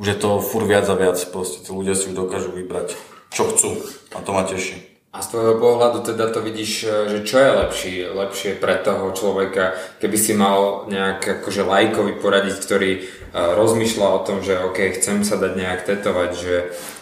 už je to fur viac a viac, proste tí ľudia si už dokážu vybrať, čo chcú a to ma teší. A z tvojho pohľadu teda to vidíš, že čo je lepšie, lepšie pre toho človeka, keby si mal nejak akože lajkovi poradiť, ktorý uh, rozmýšľa o tom, že ok, chcem sa dať nejak tetovať, že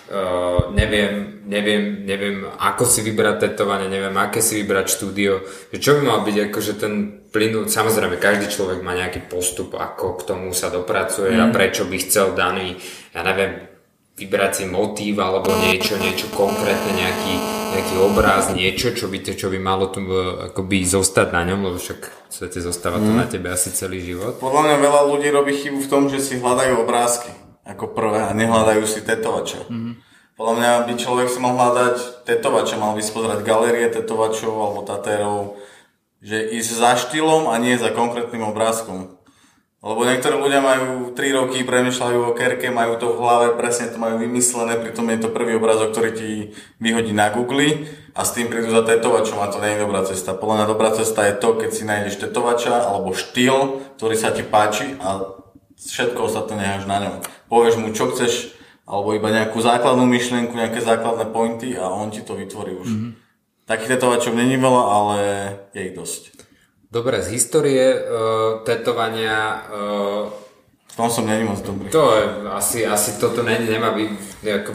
Uh, neviem, neviem, neviem, ako si vybrať tetovanie, neviem, aké si vybrať štúdio, že čo by mal byť akože ten plynú, samozrejme každý človek má nejaký postup, ako k tomu sa dopracuje mm. a prečo by chcel daný, ja neviem, vybrať si motív alebo niečo, niečo konkrétne, nejaký, nejaký obraz, niečo, čo by, čo by malo tu e, akoby zostať na ňom, lebo však v svete zostáva to mm. na tebe asi celý život. Podľa mňa veľa ľudí robí chybu v tom, že si hľadajú obrázky ako prvé a nehľadajú si tetovača. Mm-hmm. Podľa mňa by človek si mal hľadať tetovača, mal by si pozerať galérie tetovačov alebo tatérov, že ísť za štýlom a nie za konkrétnym obrázkom. Lebo niektorí ľudia majú 3 roky, premyšľajú o kerke, majú to v hlave, presne to majú vymyslené, pritom je to prvý obrázok, ktorý ti vyhodí na Google a s tým prídu za tetovačom a to nie je dobrá cesta. Podľa mňa dobrá cesta je to, keď si nájdeš tetovača alebo štýl, ktorý sa ti páči a všetko ostatné necháš na ňom. Povieš mu, čo chceš, alebo iba nejakú základnú myšlienku, nejaké základné pointy a on ti to vytvorí už. Mm-hmm. Takých tetovačov není veľa, ale je ich dosť. Dobre, z histórie uh, tetovania uh, v tom som není moc dobrý. To je, asi, asi toto ne, nemá vý,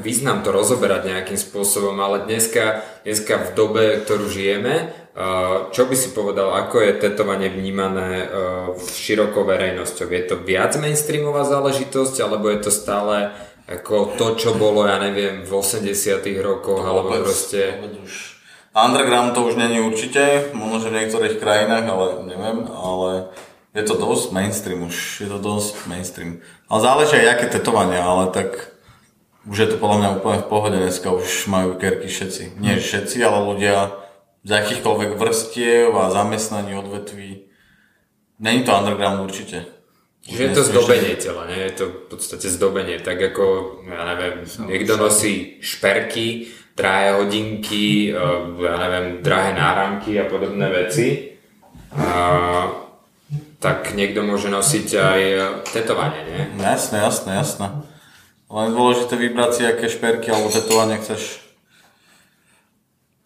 význam to rozoberať nejakým spôsobom, ale dneska, dneska v dobe, ktorú žijeme, čo by si povedal, ako je tetovanie vnímané v širokou verejnosťou? Je to viac mainstreamová záležitosť, alebo je to stále ako to, čo bolo, ja neviem, v 80 rokoch, alebo proste... Už. Underground to už není určite, možno, že v niektorých krajinách, ale neviem, ale je to dosť mainstream už, je to dosť mainstream. Ale záleží aj aké tetovania, ale tak už je to podľa mňa úplne v pohode, dneska už majú kerky všetci. Nie všetci, ale ľudia z akýchkoľvek vrstiev a zamestnaní, odvetví. Není to underground určite. Že je to zdobenie tela, nie? Je to v podstate zdobenie, tak ako, ja neviem, niekto nosí šperky, drahé hodinky, eh, ja neviem, drahé náramky a podobné veci. A, tak niekto môže nosiť aj tetovanie, nie? Jasné, jasné, jasné. Len dôležité vybrať si, aké šperky alebo tetovanie chceš.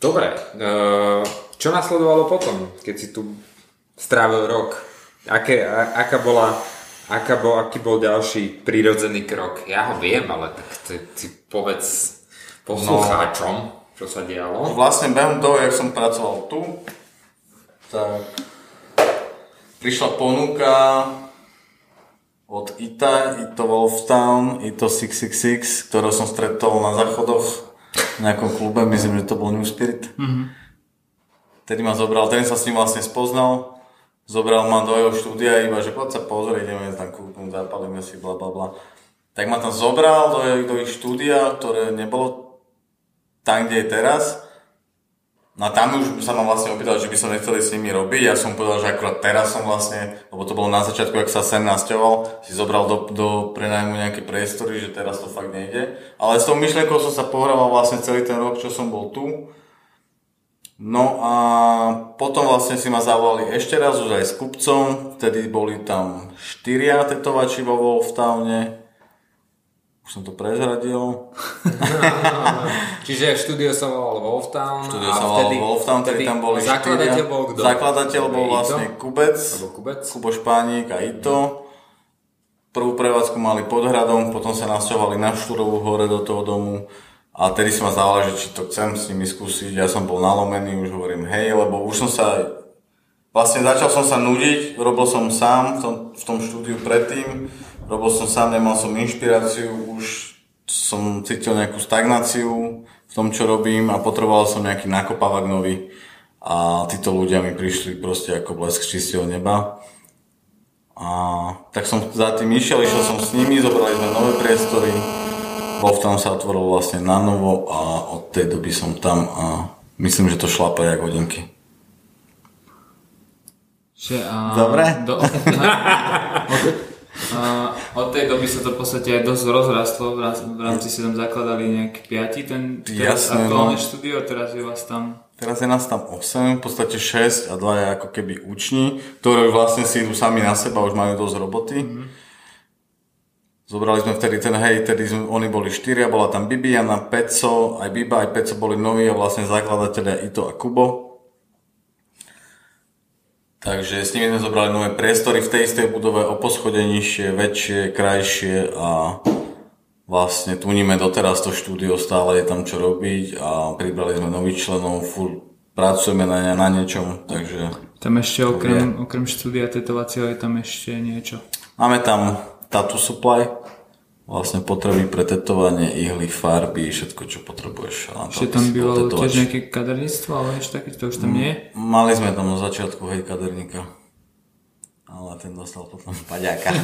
Dobre, uh, čo nasledovalo potom, keď si tu strávil rok? Aké, a, aká bola Aká bol, aký bol ďalší prírodzený krok? Ja ho viem, ale tak ty, ty povedz poslucháčom, no, čo sa dialo. Vlastne behom toho, jak som pracoval tu, tak prišla ponuka od ITA, ITO Wolftown, ITO 666, ktorého som stretol na záchodoch v nejakom klube, myslím, že to bol New Spirit. Mm-hmm. Tedy ma zobral, ten sa s ním vlastne spoznal, zobral ma do jeho štúdia, iba, že poď sa pozrieť, ideme tam kúpnuť, zapalíme si, bla bla bla. Tak ma tam zobral do, do ich štúdia, ktoré nebolo tam, kde je teraz, No tam už sa ma vlastne opýtal, že by som nechceli s nimi robiť. Ja som povedal, že akurát teraz som vlastne, lebo to bolo na začiatku, ak sa sem nasťoval, si zobral do, do prenajmu nejaké priestory, že teraz to fakt nejde. Ale s tou myšlenkou som sa pohrával vlastne celý ten rok, čo som bol tu. No a potom vlastne si ma zavolali ešte raz už aj s kupcom, vtedy boli tam štyria tetovači vo Wolftowne už som to prezradil. Čiže štúdio sa volalo Wolftown. Štúdio sa volalo Wolftown, ktorý tam boli Zakladateľ bol kto? Zakladateľ bol vlastne Kubec, Kubec, Kubo Špánik a Ito. Prvú prevádzku mali pod hradom, potom sa nasťahovali na Štúrovú hore do toho domu. A tedy som ma zavolal, že či to chcem s nimi skúsiť. Ja som bol nalomený, už hovorím hej, lebo už som sa... Vlastne začal som sa nudiť, robil som sám v tom, v tom štúdiu predtým robil som sám, nemal som inšpiráciu, už som cítil nejakú stagnáciu v tom, čo robím a potreboval som nejaký nakopávak nový a títo ľudia mi prišli proste ako blesk čistého neba. A tak som za tým išiel, išiel som s nimi, zobrali sme nové priestory, Wolf tam sa otvoril vlastne na novo a od tej doby som tam a myslím, že to šlape jak hodinky. Že, a, Dobre? Do, Uh, od tej doby sa to v podstate aj dosť rozrastlo, v rámci, si tam zakladali nejaký piati, ten teraz Jasné, aktuálne no. štúdio, teraz je vás tam... Teraz je nás tam 8, v podstate 6 a 2 je ako keby uční, ktoré vlastne si idú sami na seba, už majú dosť roboty. Mm-hmm. Zobrali sme vtedy ten, hej, vtedy sme, oni boli štyria, bola tam Bibiana, Peco, aj Biba, aj Peco boli noví a vlastne zakladatelia Ito a Kubo. Takže s nimi sme zobrali nové priestory v tej istej budove, o poschode nižšie, väčšie, krajšie a vlastne tuníme doteraz to štúdio, stále je tam čo robiť a pribrali sme nových členov, furt pracujeme na, na niečom, takže... Tam ešte okrem, okrem štúdia tetovacieho je tam ešte niečo? Máme tam tattoo supply, vlastne potreby pre tetovanie, ihly, farby, všetko, čo potrebuješ. Ešte tam bylo tiež nejaké kaderníctvo, ale niečo také, to už tam nie je? Mali sme tam na začiatku, hej, kaderníka. Ale ten dostal potom paďáka.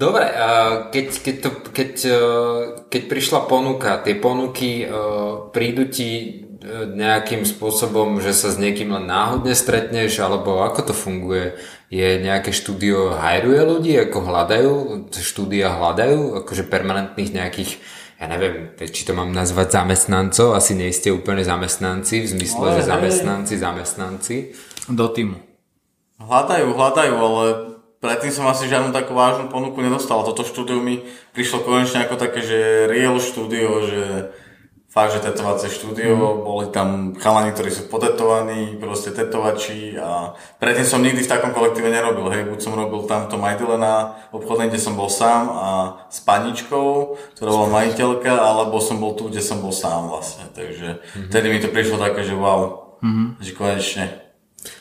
Dobre, keď, keď, to, keď, e, keď prišla ponuka, tie ponuky e, prídu ti nejakým spôsobom, že sa s niekým len náhodne stretneš, alebo ako to funguje? je nejaké štúdio hajruje ľudí, ako hľadajú, štúdia hľadajú, akože permanentných nejakých ja neviem, či to mám nazvať zamestnancov, asi nie ste úplne zamestnanci, v zmysle, ale, že zamestnanci, zamestnanci. Do týmu. Hľadajú, hľadajú, ale predtým som asi žiadnu takú vážnu ponuku nedostal. Toto štúdio mi prišlo konečne ako také, že real štúdio, že fakt, že tetovacie štúdio, mm. boli tam chalani, ktorí sú potetovaní, proste tetovači a predtým som nikdy v takom kolektíve nerobil, hej, buď som robil tamto Majdilena obchodne, kde som bol sám a s paničkou, ktorá bola majiteľka, alebo som bol tu, kde som bol sám vlastne, takže mm-hmm. vtedy mi to prišlo také, že wow, mm-hmm. že konečne.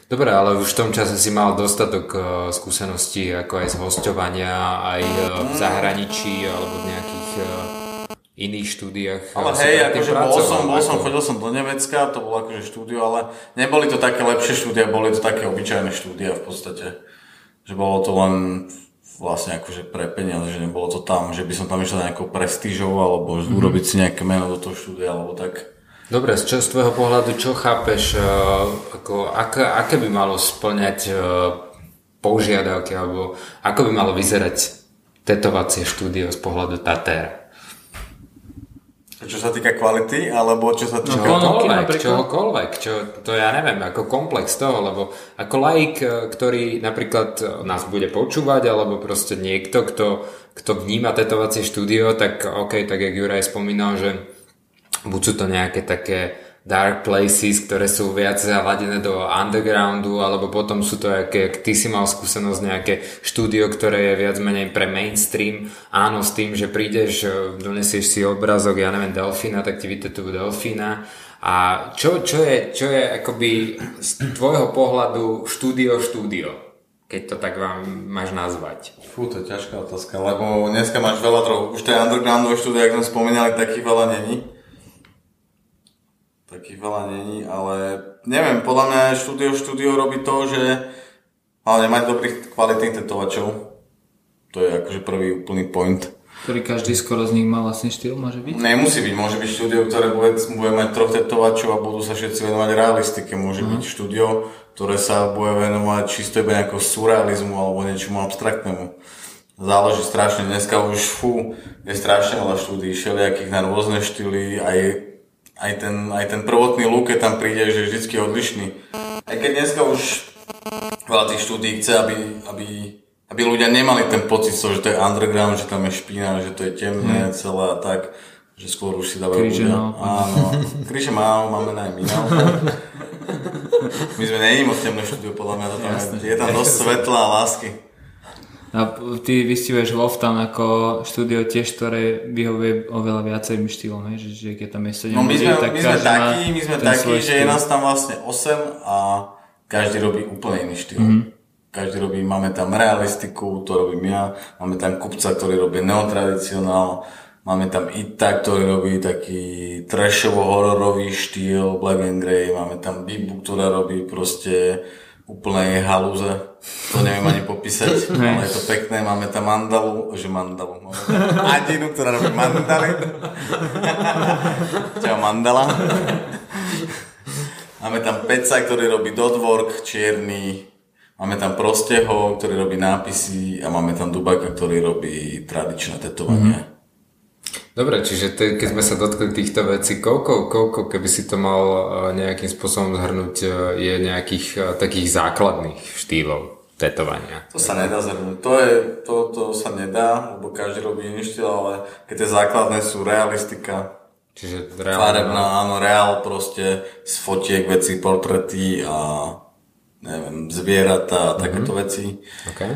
Dobre, ale už v tom čase si mal dostatok uh, skúseností ako aj z hostovania, aj uh, v zahraničí alebo v nejakých uh, iných štúdiách. Ale hej, akože bol som, bol som, chodil som do Nemecka, to bolo akože štúdio, ale neboli to také lepšie štúdia, boli to také obyčajné štúdia v podstate. Že bolo to len vlastne akože pre peniaze, že nebolo to tam, že by som tam išiel nejakou prestížou alebo mm-hmm. urobiť si nejaké meno do toho štúdia alebo tak. Dobre, z, čo, z tvojho pohľadu, čo chápeš, uh, ako, aké, aké by malo splňať uh, požiadavky alebo ako by malo vyzerať tetovacie štúdio z pohľadu Tater? Čo sa týka kvality, alebo čo sa týka... No, čohokoľvek, čohokoľvek, čo, to ja neviem, ako komplex toho, lebo ako laik, e, ktorý napríklad e, nás bude počúvať, alebo proste niekto, kto, kto vníma tetovacie štúdio, tak OK, tak jak Juraj spomínal, že buď sú to nejaké také dark places, ktoré sú viac zaladené do undergroundu, alebo potom sú to, aké, ty si mal skúsenosť nejaké štúdio, ktoré je viac menej pre mainstream. Áno, s tým, že prídeš, e, donesieš si obrazok, ja neviem, delfína, tak ti vytetujú delfína. A čo, čo, je, čo je akoby z tvojho pohľadu štúdio štúdio? Keď to tak vám máš nazvať. Fú, to je ťažká otázka, lebo dneska máš veľa trochu, už tie undergroundové štúdia, ako sme spomínali, takých veľa není Takých veľa není, ale neviem, podľa mňa štúdio štúdio robí to, že ale mať dobrých kvalitných tetovačov. To je akože prvý úplný point. Ktorý každý skoro z nich má vlastne štýl, môže byť? Nemusí byť, môže byť štúdio, ktoré bude, bude mať troch tetovačov a budú sa všetci venovať realistike. Môže uh-huh. byť štúdio, ktoré sa bude venovať čisto iba nejakého surrealizmu alebo niečomu abstraktnému. Záleží strašne, dneska už fú, je strašne veľa štúdií, všelijakých na rôzne štýly, aj aj ten, aj ten prvotný look, keď tam príde, že je vždy odlišný. Aj keď dneska už veľa tých štúdí chce, aby, aby, aby ľudia nemali ten pocit, že to je underground, že tam je špína, že to je temné hmm. celé a tak, že skôr už si dávajú Kríže ľudia. Áno, kríže má, máme aj my My sme není moc temné štúdio, podľa mňa, to tam je, je tam dosť svetla a lásky. A ty vystihuješ Wolf tam ako štúdio tiež, ktoré vyhovuje oveľa viacerým štýlom, že, že keď tam je 7 no, my sme, tak my sme takí, my sme takí, že je nás tam vlastne 8 a každý robí úplne iný štýl. Mm-hmm. Každý robí, máme tam realistiku, to robím ja, máme tam kupca, ktorý robí neotradicionál, máme tam Ita, ktorý robí taký trashovo-hororový štýl, Black and Grey, máme tam Bibu, ktorá robí proste úplnej halúze. To neviem ani popísať, ale je to pekné. Máme tam mandalu, že mandalu. Tam Adinu, ktorá robí mandaly. Čau mandala. Máme tam Peca, ktorý robí dotwork, čierny. Máme tam Prosteho, ktorý robí nápisy a máme tam Dubaka, ktorý robí tradičné tetovanie. Mm-hmm. Dobre, čiže te, keď sme sa dotkli týchto vecí, koľko, koľko, keby si to mal e, nejakým spôsobom zhrnúť, e, je nejakých e, takých základných štýlov tetovania? To sa nedá zhrnúť. To, je, to, to sa nedá, lebo každý robí iný štýl, ale keď tie základné sú realistika, Čiže Farebná, áno, reál proste z fotiek, veci, portrety a neviem, zvieratá a takéto mm-hmm. veci. Okay.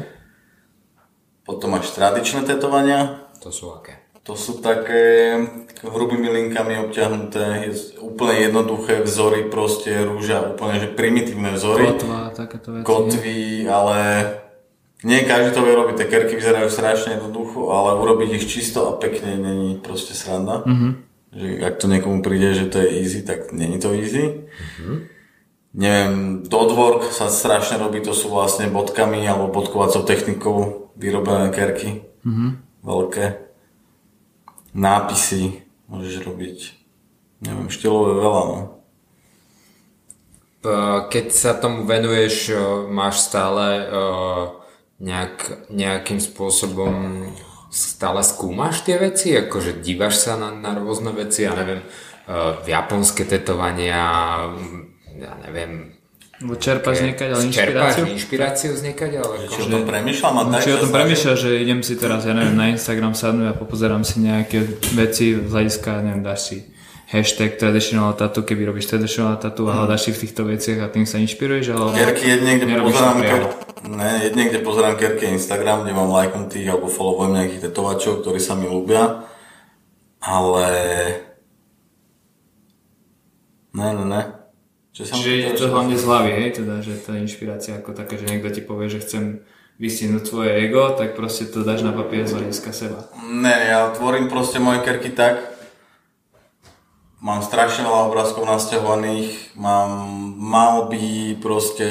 Potom máš tradičné tetovania. To sú aké? To sú také hrubými linkami obťahnuté, je úplne jednoduché vzory, proste rúža, úplne že primitívne vzory. Kotva, takéto veci. Kotvy, ale nie každý to vie robiť, tie kerky vyzerajú strašne jednoducho, ale urobiť ich čisto a pekne není proste sranda. Mm-hmm. Že ak to niekomu príde, že to je easy, tak není to easy. Mm-hmm. Neviem, dodwork sa strašne robí, to sú vlastne bodkami alebo bodkovacou technikou vyrobené kerky. Mm-hmm. Veľké nápisy môžeš robiť. Neviem, štýlové veľa, no. Keď sa tomu venuješ, máš stále nejak, nejakým spôsobom stále skúmaš tie veci? Akože dívaš sa na, na rôzne veci? Ja neviem, japonské tetovania, ja neviem, Lebo čerpáš niekať, ale inšpiráciu? inšpiráciu z niekať, ale... Či o tom premyšľam a. Či o tom premyšľam, že idem si teraz, ja neviem, na Instagram sadnúť a popozerám si nejaké veci z hľadiska, neviem, dáš si hashtag traditional tattoo, keby robíš traditional tattoo a hľadáš si v týchto veciach a tým sa inšpiruješ, ale... Kerky jedne, kde pozerám, ker... ne, jedne, kde pozerám kerky Instagram, kde mám lajknutých alebo followujem nejakých tetovačov, ktorí sa mi ľúbia, ale... Ne, ne, ne. Čiže je to hlavne z hlavy, hej, teda, že tá inšpirácia ako taká, že niekto ti povie, že chcem vystihnúť svoje ego, tak proste to dáš na papier z hľadiska seba. Ne, ja tvorím proste moje kerky tak, mám strašne veľa obrázkov nasťahovaných, mám malby, proste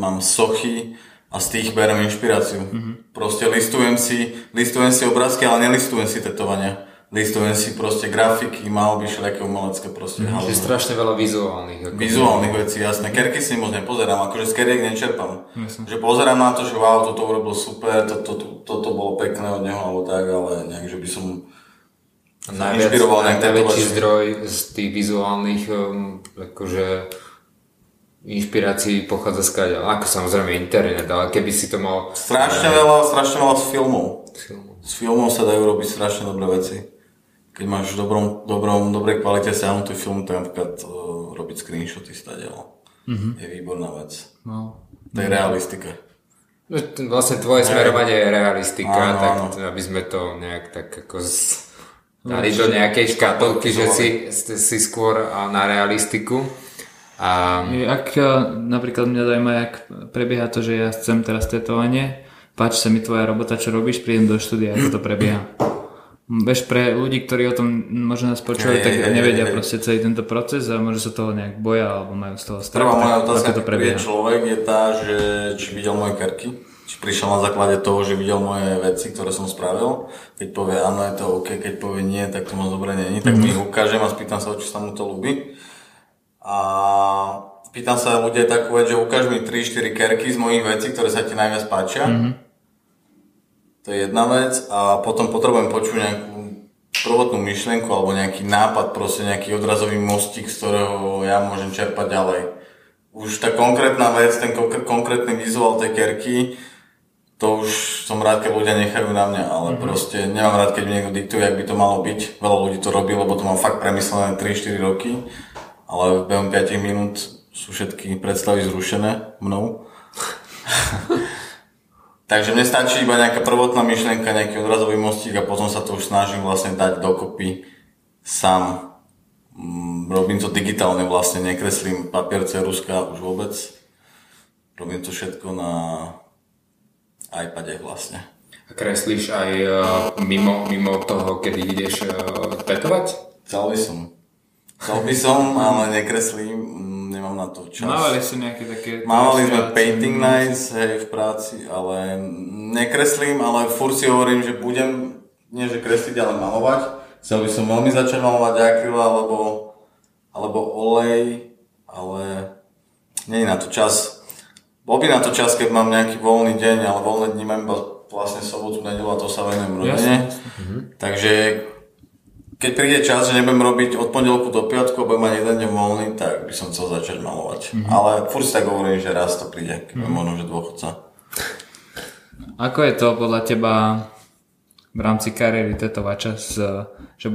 mám sochy a z tých berem inšpiráciu. Mm-hmm. Proste listujem si, listujem si obrázky, ale nelistujem si tetovania listujem si proste grafiky, mal by všelijaké umelecké proste. Mm, že strašne veľa vizuálnych. Ako vizuálnych vecí, jasné. Kerky si moc nepozerám, akože z keriek nečerpám. Jasne. Že pozerám na to, že wow, toto urobil super, toto, to, to, toto bolo pekné od neho, alebo tak, ale nejak, že by som najviac, inšpiroval nejak najväčší zdroj z tých vizuálnych um, akože inšpirácií pochádza z kaďa. Ako samozrejme internet, ale keby si to mal... Strašne veľa, strašne veľa z filmov. Z filmov sa dajú robiť strašne dobré veci keď máš v dobrom, dobrom, dobrej kvalite stiahnutý film, tak napríklad uh, screenshoty stadiaľ. Mm-hmm. Je výborná vec. No. To je realistika. No, vlastne tvoje smerovanie je realistika, Áno, tak áno. aby sme to nejak tak ako z... dali do nejakej škatolky, že si, si skôr na realistiku. A Ak e, napríklad mňa zaujíma, jak prebieha to, že ja chcem teraz tetovanie, páči sa mi tvoja robota, čo robíš, prídem do štúdia, ako to prebieha. Bež pre ľudí, ktorí o tom možno nás Hej, tak nevedia hej. proste celý tento proces a možno sa toho nejak boja alebo majú z toho strach. Prvá moja otázka, to prebieha. je človek, je tá, že či videl moje kerky, či prišiel na základe toho, že videl moje veci, ktoré som spravil. Keď povie áno, je to OK, keď povie nie, tak to moc dobre není, tak mi ich ukážem a spýtam sa, či sa mu to ľúbi. A pýtam sa ľudia takú vec, že ukáž mi 3-4 kerky z mojich vecí, ktoré sa ti najviac páčia. To je jedna vec a potom potrebujem počuť nejakú prvotnú myšlienku alebo nejaký nápad, proste nejaký odrazový mostík, z ktorého ja môžem čerpať ďalej. Už tá konkrétna vec, ten konkr- konkrétny vizuál tej kerky, to už som rád, keď ľudia nechajú na mňa, ale mm-hmm. proste nemám rád, keď mi niekto diktuje, jak by to malo byť. Veľa ľudí to robí, lebo to mám fakt premyslené 3-4 roky, ale behom 5 minút sú všetky predstavy zrušené mnou. Takže mne stačí iba nejaká prvotná myšlienka, nejaký odrazový mostík a potom sa to už snažím vlastne dať dokopy sám. Mm, robím to digitálne vlastne, nekreslím papier, ceruska už vôbec. Robím to všetko na iPade vlastne. a kreslíš aj uh, mimo, mimo toho, kedy ideš tetovať? Chcel by som. Chcel by som, ale nekreslím, mm, nemám na to čas. Mávali si nejaké také... Mávali sme painting nights hej, v práci, ale nekreslím, ale furt si hovorím, že budem, nie že kresliť, ale malovať. Chcel by som veľmi začať malovať akryl alebo, alebo olej, ale nie je na to čas. Bol by na to čas, keď mám nejaký voľný deň, ale voľné dni mám iba vlastne sobotu, nedelu a to sa venujem rodine. Takže keď príde čas, že nebudem robiť od pondelku do piatku budem mať jeden deň voľný, tak by som chcel začať malovať. Mm-hmm. Ale furt si tak hovorím, že raz to príde, keď mm-hmm. možno, že dôchodca. Ako je to podľa teba v rámci kariéry tetovača, s, že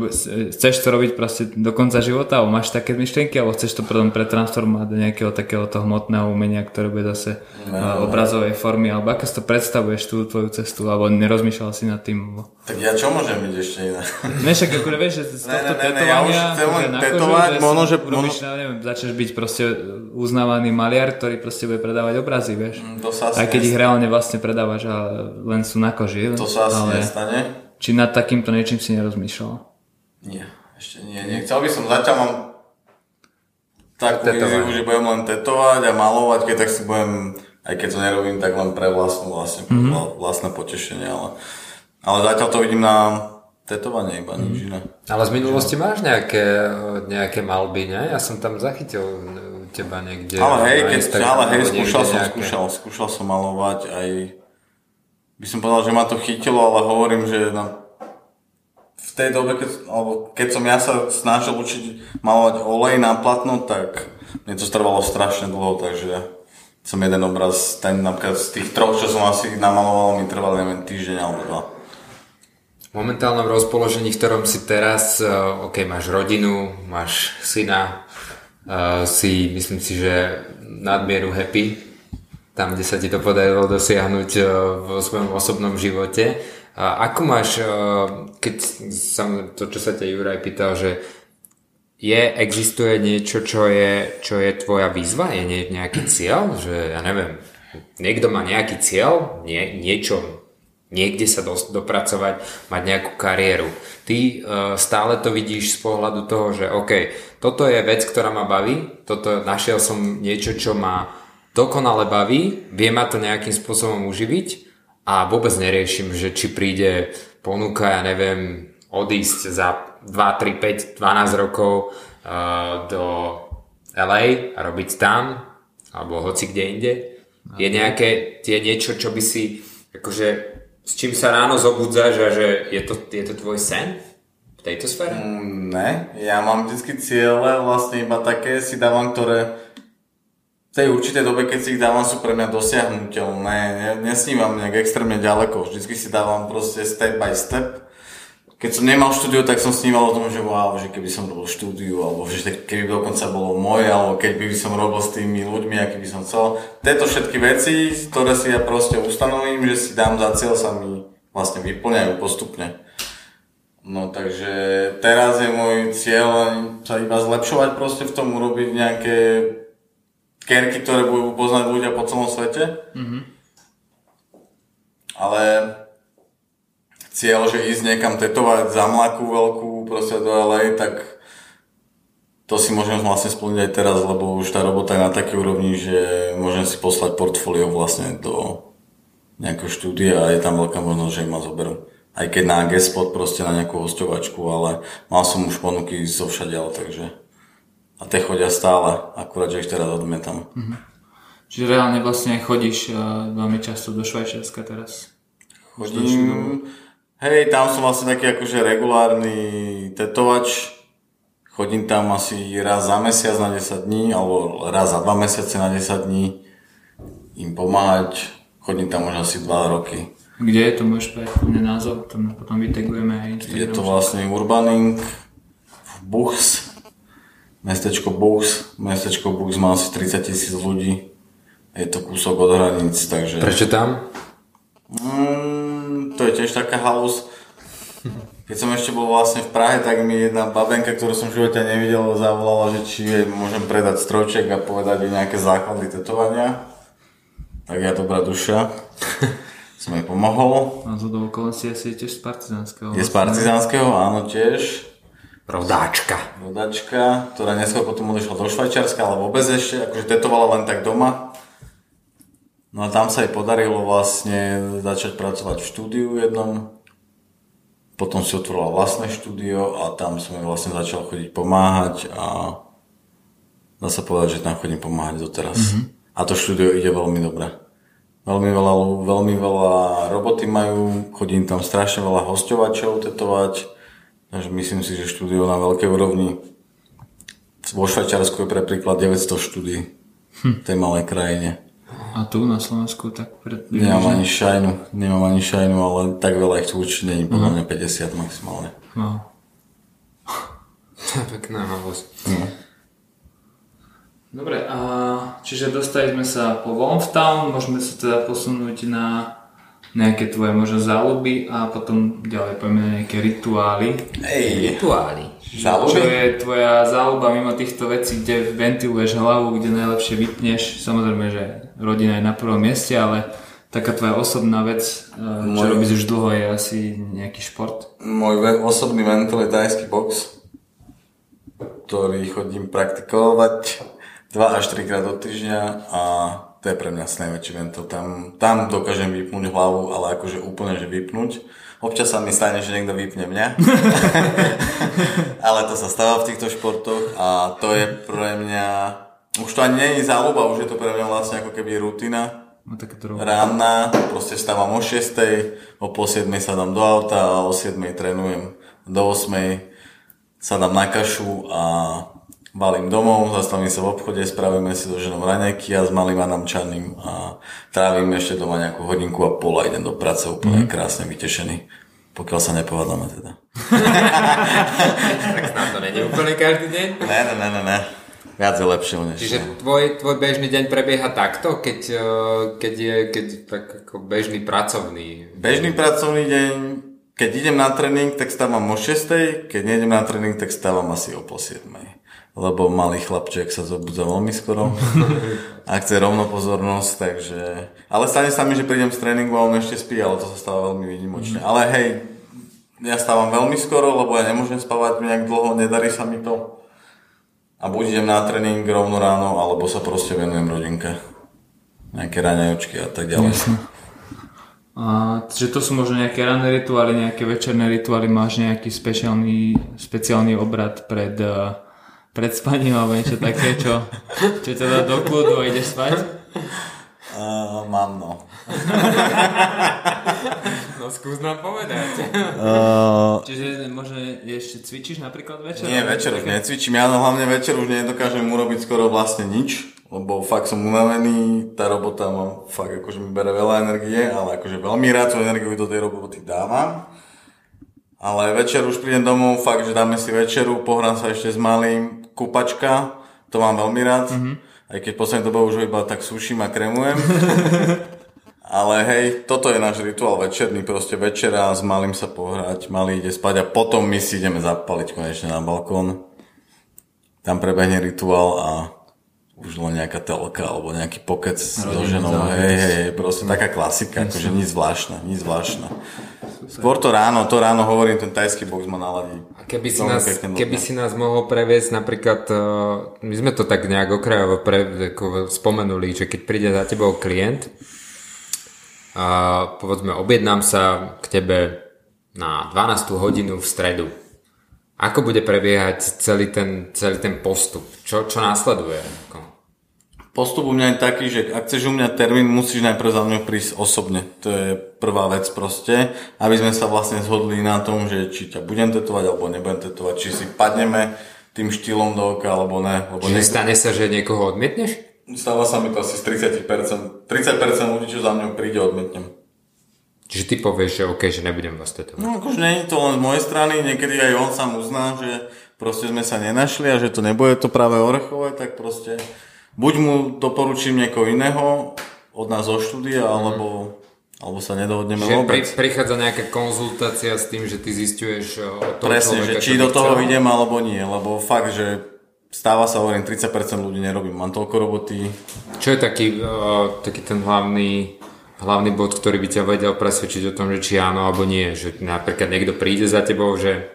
chceš to robiť proste do konca života, alebo máš také myšlienky, alebo chceš to potom pretransformovať do nejakého takého toho hmotného umenia, ktoré bude zase no, obrazovej formy, alebo ako si to predstavuješ tú tvoju cestu, alebo nerozmýšľal si nad tým? Alebo... Tak ja čo môžem byť ešte iné? Ne, však akože vieš, že z tohto ne, ne, ne, ja už chcem len akože kožu, tetovať, možno, že- robíš, neviem, začneš byť proste uznávaný maliar, ktorý proste bude predávať obrazy, vieš. To sa asi Aj keď ich nestane. reálne vlastne predávaš, ale len sú na koži. To sa asi ale nestane. Či nad takýmto niečím si nerozmýšľal? Nie, ešte nie, nie. Chcel by som, zatiaľ mám takú víziu, že budem len tetovať a malovať, keď tak si budem, aj keď to nerobím, tak len pre vlastnú, vlastne, mm-hmm. vlastné potešenie, ale, ale zatiaľ to vidím na tetovanie iba, nič iné. Ale z minulosti máš nejaké, nejaké malby, ne? Ja som tam zachytil teba niekde. Ale hej, keď, ale hej, skúšal som, nejaké. skúšal, skúšal som malovať aj, by som povedal, že ma to chytilo, ale hovorím, že na, tej dobe, keď, alebo keď som ja sa snažil učiť malovať olej na platno, tak mne to trvalo strašne dlho, takže som jeden obraz, ten napríklad z tých troch, čo som asi namaloval, mi trval neviem týždeň alebo dva. V momentálnom rozpoložení, v ktorom si teraz, uh, ok, máš rodinu, máš syna, uh, si, myslím si, že nadmieru happy, tam, kde sa ti to podarilo dosiahnuť uh, vo svojom osobnom živote. A ako máš, uh, keď sa to, čo sa ťa Juraj pýtal, že je, existuje niečo, čo je, čo je tvoja výzva? Je nejaký cieľ? Že ja neviem, niekto má nejaký cieľ, nie, niečo, niekde sa dos, dopracovať, mať nejakú kariéru. Ty uh, stále to vidíš z pohľadu toho, že OK, toto je vec, ktorá ma baví, toto našiel som niečo, čo ma dokonale baví, vie ma to nejakým spôsobom uživiť a vôbec neriešim, že či príde ponuka, ja neviem, odísť za 2, 3, 5, 12 rokov uh, do LA a robiť tam, alebo hoci kde inde. Je nejaké, je niečo, čo by si, akože, s čím sa ráno zobudzáš a že je to, je to tvoj sen v tejto sfére? Mm, Ne, ja mám vždy ciele, vlastne iba také si dávam, ktoré tej určitej dobe, keď si ich dávam, sú pre mňa dosiahnutelné. Ne, nesnívam nejak extrémne ďaleko, vždy si dávam proste step by step. keď som nemal štúdio, tak som sníval o tom, že wow, že keby som robil štúdiu, alebo že keby dokonca bolo moje, alebo keď by som robil s tými ľuďmi, aký by som chcel. Tieto všetky veci, ktoré si ja proste ustanovím, že si dám za cieľ, sa mi vlastne vyplňajú postupne. No takže teraz je môj cieľ sa iba zlepšovať proste v tom, urobiť nejaké kerky, ktoré budú poznať ľudia po celom svete. Mm-hmm. Ale cieľ, že ísť niekam tetovať za mlaku veľkú proste do LA, tak to si môžem vlastne splniť aj teraz, lebo už tá robota je na takej úrovni, že môžem si poslať portfólio vlastne do nejakého štúdia a je tam veľká možnosť, že ma zoberú. Aj keď na Gespot proste na nejakú hostovačku, ale mal som už ponuky zo všadiaľ, takže a tie chodia stále, akurát, že ich teraz odmietam. Mm-hmm. Čiže reálne vlastne chodíš uh, veľmi často do Švajčiarska teraz? Chodím, Hej, tam som vlastne taký akože regulárny tetovač. Chodím tam asi raz za mesiac na 10 dní, alebo raz za 2 mesiace na 10 dní im pomáhať. Chodím tam už asi 2 roky. Kde je to, môžeš povedať názov, tam potom vytegujeme aj Instagram. Je to vlastne Urbaning v Buchs, mestečko Buchs. Mestečko Buchs má asi 30 tisíc ľudí. Je to kúsok od hraníc, takže... Prečo tam? Mm, to je tiež taká halus. Keď som ešte bol vlastne v Prahe, tak mi jedna babenka, ktorú som v živote nevidel, zavolala, že či jej môžem predať strojček a povedať jej nejaké základy tetovania. Tak ja dobrá duša. som jej pomohol. A to do okolností asi je tiež z partizánskeho. Je z partizánskeho, áno tiež. Rodáčka. Rodáčka, ktorá neskôr potom odišla do Švajčiarska, ale vôbec ešte, akože tetovala len tak doma. No a tam sa jej podarilo vlastne začať pracovať v štúdiu jednom. Potom si otvorila vlastné štúdio a tam som jej vlastne začal chodiť pomáhať a dá sa povedať, že tam chodím pomáhať doteraz. Mm-hmm. A to štúdio ide veľmi dobre. Veľmi veľa, veľmi veľa roboty majú, chodím tam strašne veľa hostovačov tetovať, myslím si, že štúdio na veľkej úrovni. Vo Švajčiarsku je pre príklad 900 štúdí hm. v tej malej krajine. A tu na Slovensku tak pred... Nemám ani šajnu, nemám ani šajnu, ale tak veľa ich tu určite není, podľa mňa 50 maximálne. No. Pekná halosť. No. Dobre, a čiže dostali sme sa po Wolftown, môžeme sa teda posunúť na nejaké tvoje možno záľuby a potom ďalej poďme na nejaké rituály. Ej, rituály. Záľuby? Čo je tvoja záľuba mimo týchto vecí, kde ventiluješ hlavu, kde najlepšie vypneš? Samozrejme, že rodina je na prvom mieste, ale taká tvoja osobná vec, eh, čo Môj... robíš už dlho, je asi nejaký šport? Môj osobný ventil je tajský box, ktorý chodím praktikovať 2 až 3 krát do týždňa a to je pre mňa najväčší ventil. Tam, tam dokážem vypnúť hlavu, ale akože úplne, že vypnúť Občas sa mi stane, že niekto vypne mňa. Ale to sa stáva v týchto športoch a to je pre mňa... Už to ani nie je záľuba, už je to pre mňa vlastne ako keby rutina. No, Rána, proste stávam o 6, o pol 7 sa dám do auta a o 7 trénujem. Do 8 sa dám na kašu a balím domov, zastavím sa v obchode, spravíme si do ženom raňajky a s malým Adam Čarným a trávim ešte doma nejakú hodinku a pol a idem do práce úplne mm. krásne vytešený. Pokiaľ sa nepovadáme teda. tak snad to není úplne každý deň? Ne, ne, ne, ne, ne. Viac je lepšie než... Čiže tvoj, tvoj bežný deň prebieha takto, keď, eh, keď je keď tak ako bežný pracovný? Bežný pracovný deň, keď idem na tréning, tak stávam o 6, keď nejdem na tréning, tak stávam asi o pol 7 lebo malý chlapček sa zobudza veľmi skoro a chce rovno pozornosť, takže... Ale stane sa mi, že prídem z tréningu a on ešte spí, ale to sa stáva veľmi výnimočne. Mm. Ale hej, ja stávam veľmi skoro, lebo ja nemôžem spávať nejak dlho, nedarí sa mi to. A buď idem na tréning rovno ráno, alebo sa proste venujem rodinke. Nejaké raňajočky a tak ďalej. Jasne. A, že to sú možno nejaké ranné rituály, nejaké večerné rituály, máš nejaký speciálny, speciálny obrad pred uh, pred spaním alebo niečo také, čo, čo ťa dá do kľudu a ideš spať? Uh, mám no. no skús nám povedať. Uh, Čiže možno ešte cvičíš napríklad večer? Nie, večer už necvičím. Ja hlavne večer už nedokážem urobiť skoro vlastne nič, lebo fakt som unavený, tá robota mám fakt akože mi bere veľa energie, ale akože veľmi rád tú energiu do tej roboty dávam. Ale večer už prídem domov, fakt, že dáme si večeru, pohrám sa ešte s malým, kúpačka, to mám veľmi rád. Mm-hmm. Aj keď poslednej dobe už iba tak suším a kremujem. Ale hej, toto je náš rituál večerný, proste večera s malým sa pohrať, malý ide spať a potom my si ideme zapaliť konečne na balkón. Tam prebehne rituál a už len nejaká telka alebo nejaký pokec s ženou. Hej, hej, hej, proste taká klasika, akože nič zvláštne, nič zvláštne. Skôr to ráno, to ráno hovorím, ten tajský box ma naladí. A keby si, nás, keby si nás mohol previesť napríklad, uh, my sme to tak nejak okrajovo pre, ako spomenuli, že keď príde za tebou klient a povedzme objednám sa k tebe na 12. hodinu v stredu. Ako bude prebiehať celý ten, celý ten postup? Čo, čo následuje? Postup u mňa je taký, že ak chceš u mňa termín, musíš najprv za mňou prísť osobne. To je prvá vec proste, aby sme sa vlastne zhodli na tom, že či ťa budem tetovať alebo nebudem tetovať, či si padneme tým štýlom do oka alebo ne. Lebo Čiže niekto... stane sa, že niekoho odmietneš? Stáva sa mi to asi z 30%. 30% ľudí, čo za mňou príde, odmietnem. Čiže ty povieš, že OK, že nebudem vás tetovať. No akože nie je to len z mojej strany, niekedy aj on sám uzná, že proste sme sa nenašli a že to nebude to práve orechové, tak proste buď mu doporučím niekoho iného od nás zo štúdia, alebo, alebo sa nedohodneme že vôbec. Pri, prichádza nejaká konzultácia s tým, že ty zistuješ o toho Presne, človeka, že či do toho chcel. idem alebo nie, lebo fakt, že stáva sa, hovorím, 30% ľudí nerobím, mám toľko roboty. Čo je taký, uh, taký ten hlavný hlavný bod, ktorý by ťa vedel presvedčiť o tom, že či áno alebo nie. Že napríklad niekto príde za tebou, že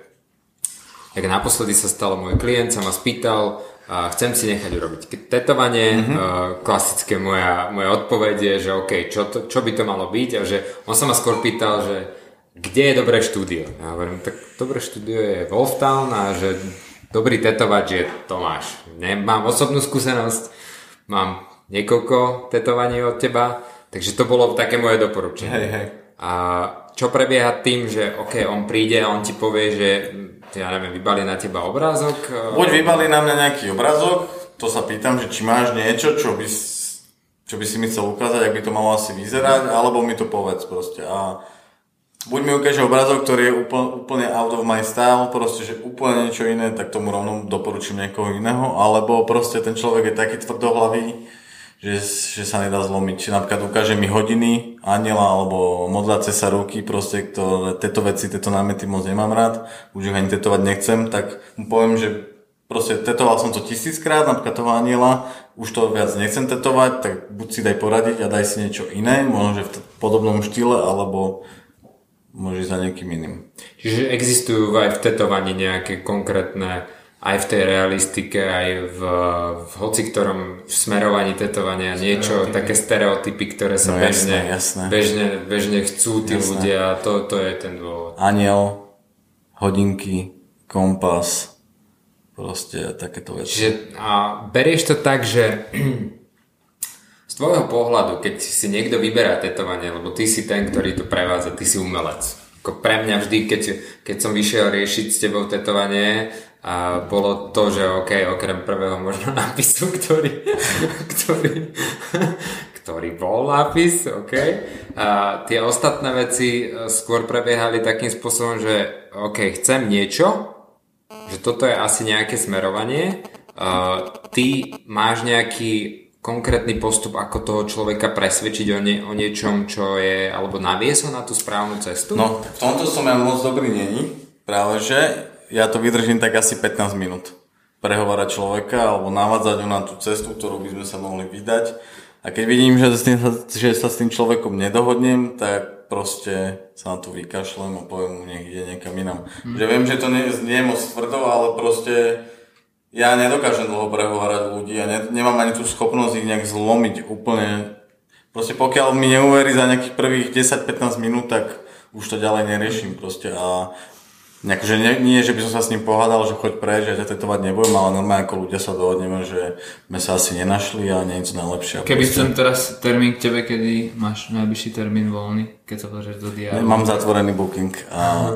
jak naposledy sa stalo, môj klient sa ma spýtal, a chcem si nechať urobiť tetovanie. Mm-hmm. klasické moja, moja odpoveď je, že OK, čo, to, čo by to malo byť a že on sa ma skôr pýtal, že kde je dobré štúdio. Ja hovorím, tak dobré štúdio je Wolftown a že dobrý tetovač je Tomáš. Nemám osobnú skúsenosť, mám niekoľko tetovaní od teba, takže to bolo také moje doporučenie. Hej, hej. A čo prebieha tým, že OK, on príde a on ti povie, že ja neviem, vybali na teba obrázok? Eh, Buď vybali na mňa nejaký obrázok, to sa pýtam, že či máš niečo, čo by, čo by si mi chcel ukázať, ak by to malo asi vyzerať, alebo mi to povedz proste. A buď mi ukáže obrázok, ktorý je úplne, úplne out of my style, proste, že úplne niečo iné, tak tomu rovno doporučím niekoho iného, alebo proste ten človek je taký tvrdohlavý, že, že sa nedá zlomiť. Či napríklad ukáže mi hodiny aniela alebo modláce sa ruky, proste to, tieto veci, tieto námety moc nemám rád, už ich ani tetovať nechcem, tak mu poviem, že proste tetoval som to tisíckrát, napríklad toho aniela, už to viac nechcem tetovať, tak buď si daj poradiť a daj si niečo iné, možno že v podobnom štýle, alebo môžeš za niekým iným. Čiže existujú aj v tetovaní nejaké konkrétne aj v tej realistike, aj v, v hoci ktorom smerovaní tetovania niečo, stereotypy. také stereotypy, ktoré sa no, bežne, jasné, jasné. Bežne, bežne chcú tí jasné. ľudia a to, to je ten dôvod. Aniel, hodinky, kompas, proste takéto veci. Čiže, a berieš to tak, že z tvojho pohľadu, keď si niekto vyberá tetovanie, lebo ty si ten, ktorý to prevádza, ty si umelec. Ako pre mňa vždy, keď, keď som vyšiel riešiť s tebou tetovanie, a bolo to, že OK, okrem prvého možno nápisu, ktorý, ktorý, ktorý bol nápis, OK. A tie ostatné veci e, skôr prebiehali takým spôsobom, že OK, chcem niečo, že toto je asi nejaké smerovanie, a ty máš nejaký konkrétny postup, ako toho človeka presvedčiť o, nie, o niečom, čo je, alebo naviesol na tú správnu cestu? No, v tomto som ja moc dobrý není. Práve, že ja to vydržím tak asi 15 minút. Prehovárať človeka alebo navádzať ho na tú cestu, ktorú by sme sa mohli vydať. A keď vidím, že, s tým, že sa s tým človekom nedohodnem, tak proste sa na to vykašlem a poviem mu, ide niekam inam. Hmm. Že viem, že to nie, nie je moc tvrdo, ale proste ja nedokážem dlho prehovárať ľudí a ne, nemám ani tú schopnosť ich nejak zlomiť úplne. Proste pokiaľ mi neuverí za nejakých prvých 10-15 minút, tak už to ďalej neriešim proste a Akože nie, nie, že by som sa s ním pohádal, že choď preč, že ťa tetovať nebudem, ale normálne ako ľudia sa dohodneme, že sme sa asi nenašli a niečo najlepšie. Keby proste... chcem teraz termín k tebe, kedy máš najbližší termín voľný, keď sa pozrieš do diáru? Mám zatvorený booking a Aha.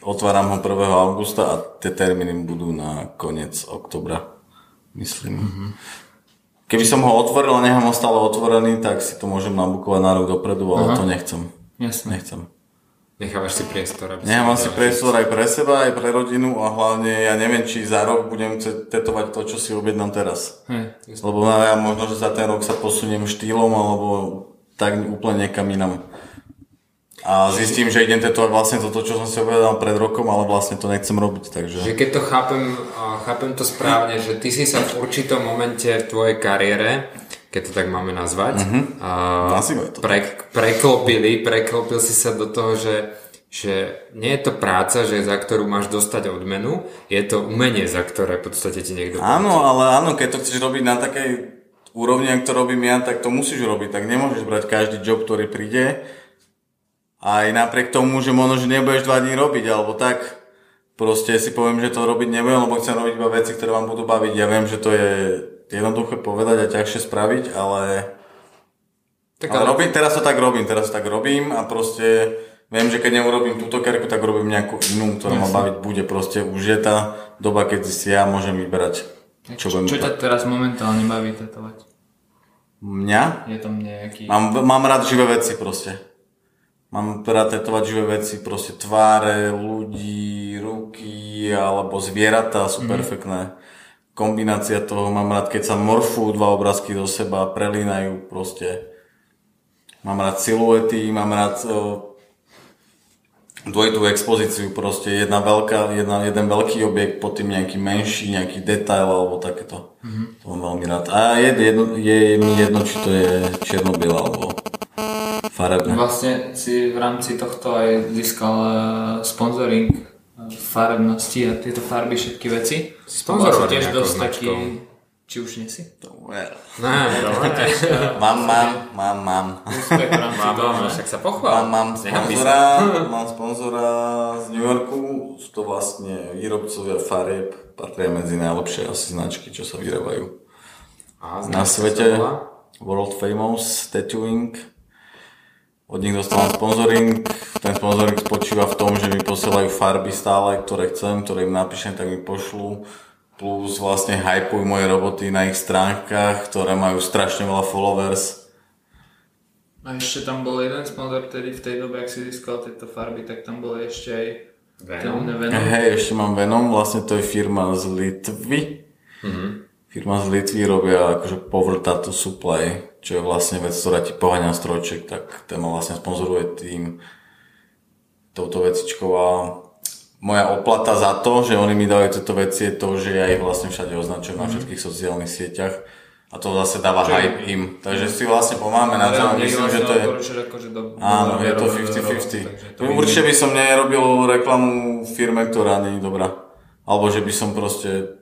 otváram ho 1. augusta a tie termíny budú na koniec oktobra, myslím. Uh-huh. Keby som ho otvoril a nechám ho stále otvorený, tak si to môžem nabukovať na rok dopredu, ale Aha. to nechcem. Jasne. Nechcem. Nechávaš si priestor. Aby Nechávam si priestor aj pre seba, aj pre rodinu a hlavne ja neviem, či za rok budem chcieť tetovať to, čo si objednám teraz. Hej. Lebo ja možno, že za ten rok sa posuniem štýlom alebo tak úplne niekam inam. A zistím, že idem tetovať vlastne toto, čo som si objednal pred rokom, ale vlastne to nechcem robiť, takže... Že keď to chápem, chápem to správne, že ty si sa v určitom momente v tvojej kariére, keď to tak máme nazvať, a Nazývaj to. pre, preklopili, preklopil si sa do toho, že, že nie je to práca, že za ktorú máš dostať odmenu, je to umenie, za ktoré v podstate ti niekto Áno, ale áno, keď to chceš robiť na takej úrovni, ako to robím ja, tak to musíš robiť. Tak nemôžeš brať každý job, ktorý príde. Aj napriek tomu, že možno, že nebudeš dva dní robiť, alebo tak. Proste si poviem, že to robiť nebudem, lebo chcem robiť iba veci, ktoré vám budú baviť. Ja viem, že to je jednoduché povedať a ťažšie spraviť, ale... Tak ale ale- robím, teraz to tak robím, teraz to tak robím a proste viem, že keď neurobím túto kerku, tak robím nejakú inú, ktorá ma baviť bude. Proste už je tá doba, keď si ja môžem vyberať, čo, Čo, čo ťa teraz momentálne baví tetovať? Mňa? Je tam nejaký... Mám, mám rád živé veci proste. Mám rád tetovať živé veci, proste tváre, ľudí, ruky alebo zvieratá sú mm. perfektné. Kombinácia toho mám rád, keď sa morfú dva obrázky do seba, prelínajú proste. Mám rád siluety, mám rád o, dvojitú expozíciu, proste jedna veľká, jedna, jeden veľký objekt, pod tým nejaký menší, nejaký detail alebo takéto. Mm-hmm. To mám veľmi rád. A je, jedno, je mi jedno, či to je čierno-biela alebo farebné. Vlastne si v rámci tohto aj získal eh, sponsoring farebnosti a tieto farby, všetky veci. Sponzorovaný To tiež dosť taký... Či už nie si? Ne, dobre. Mám, mám, mám, mám. Úspech Mám, mám, však sa Mám, pochvál. mám sa. sponzora, mám sponzora z New Yorku, sú to vlastne výrobcovia farieb, patria medzi najlepšie asi značky, čo sa vyrábajú A, na svete. World Famous Tattooing. Od nich dostávam sponsoring. Ten sponsoring spočíva v tom, že mi posielajú farby stále, ktoré chcem, ktoré im napíšem, tak mi pošlú. Plus vlastne hypujú moje roboty na ich stránkach, ktoré majú strašne veľa followers. A ešte tam bol jeden sponzor, ktorý v tej dobe, ak si získal tieto farby, tak tam bol ešte aj Venom. Venom. Hej, ešte mám Venom, vlastne to je firma z Litvy. Firma z Litvy robia akože Power Tattoo Supply, čo je vlastne vec, ktorá ti poháňa strojček, tak ten ma vlastne sponzoruje tým touto vecičkou a moja oplata za to, že oni mi dajú tieto veci je to, že ja ich vlastne všade označujem na všetkých sociálnych sieťach a to zase dáva Čo je- hype im. Takže si vlastne pomáhame na tom, myslím, že to je... Akože do, Áno, do- je to do- 50-50. takže to Určite by som nerobil reklamu firme, ktorá je dobrá. Alebo že by som proste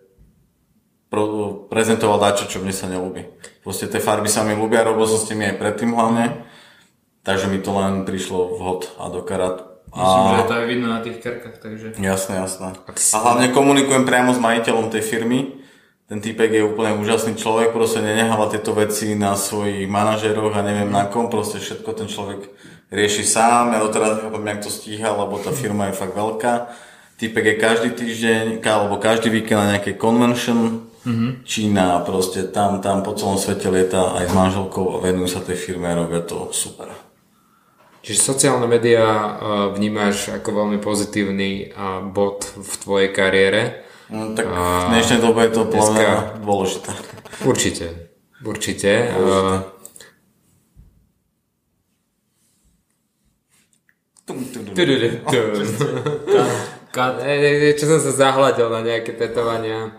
pro, prezentoval dačo, čo mne sa nelúbi. Proste tie farby sa mi ľúbia, robil som s tými aj predtým hlavne. Takže mi to len prišlo vhod a do karát. Myslím, že A... je to aj vidno na tých krkách, takže... Jasné, jasné. A hlavne komunikujem priamo s majiteľom tej firmy. Ten týpek je úplne úžasný človek, proste neneháva tieto veci na svojich manažeroch a neviem na kom, proste všetko ten človek rieši sám. Ja doteraz nechápem, jak to stíha, lebo tá firma je fakt veľká. Týpek je každý týždeň, alebo každý víkend na nejakej convention, mm-hmm. Čína, proste tam, tam po celom svete lieta aj s manželkou a venujú sa tej firme a robia to super. Čiže sociálne médiá uh, vnímaš ako veľmi pozitívny uh, bod v tvojej kariére. No, tak A v dnešnej dobe je to dneska- dôležité. Určite. Určite. E, Čo som sa zahľadil na nejaké tetovania.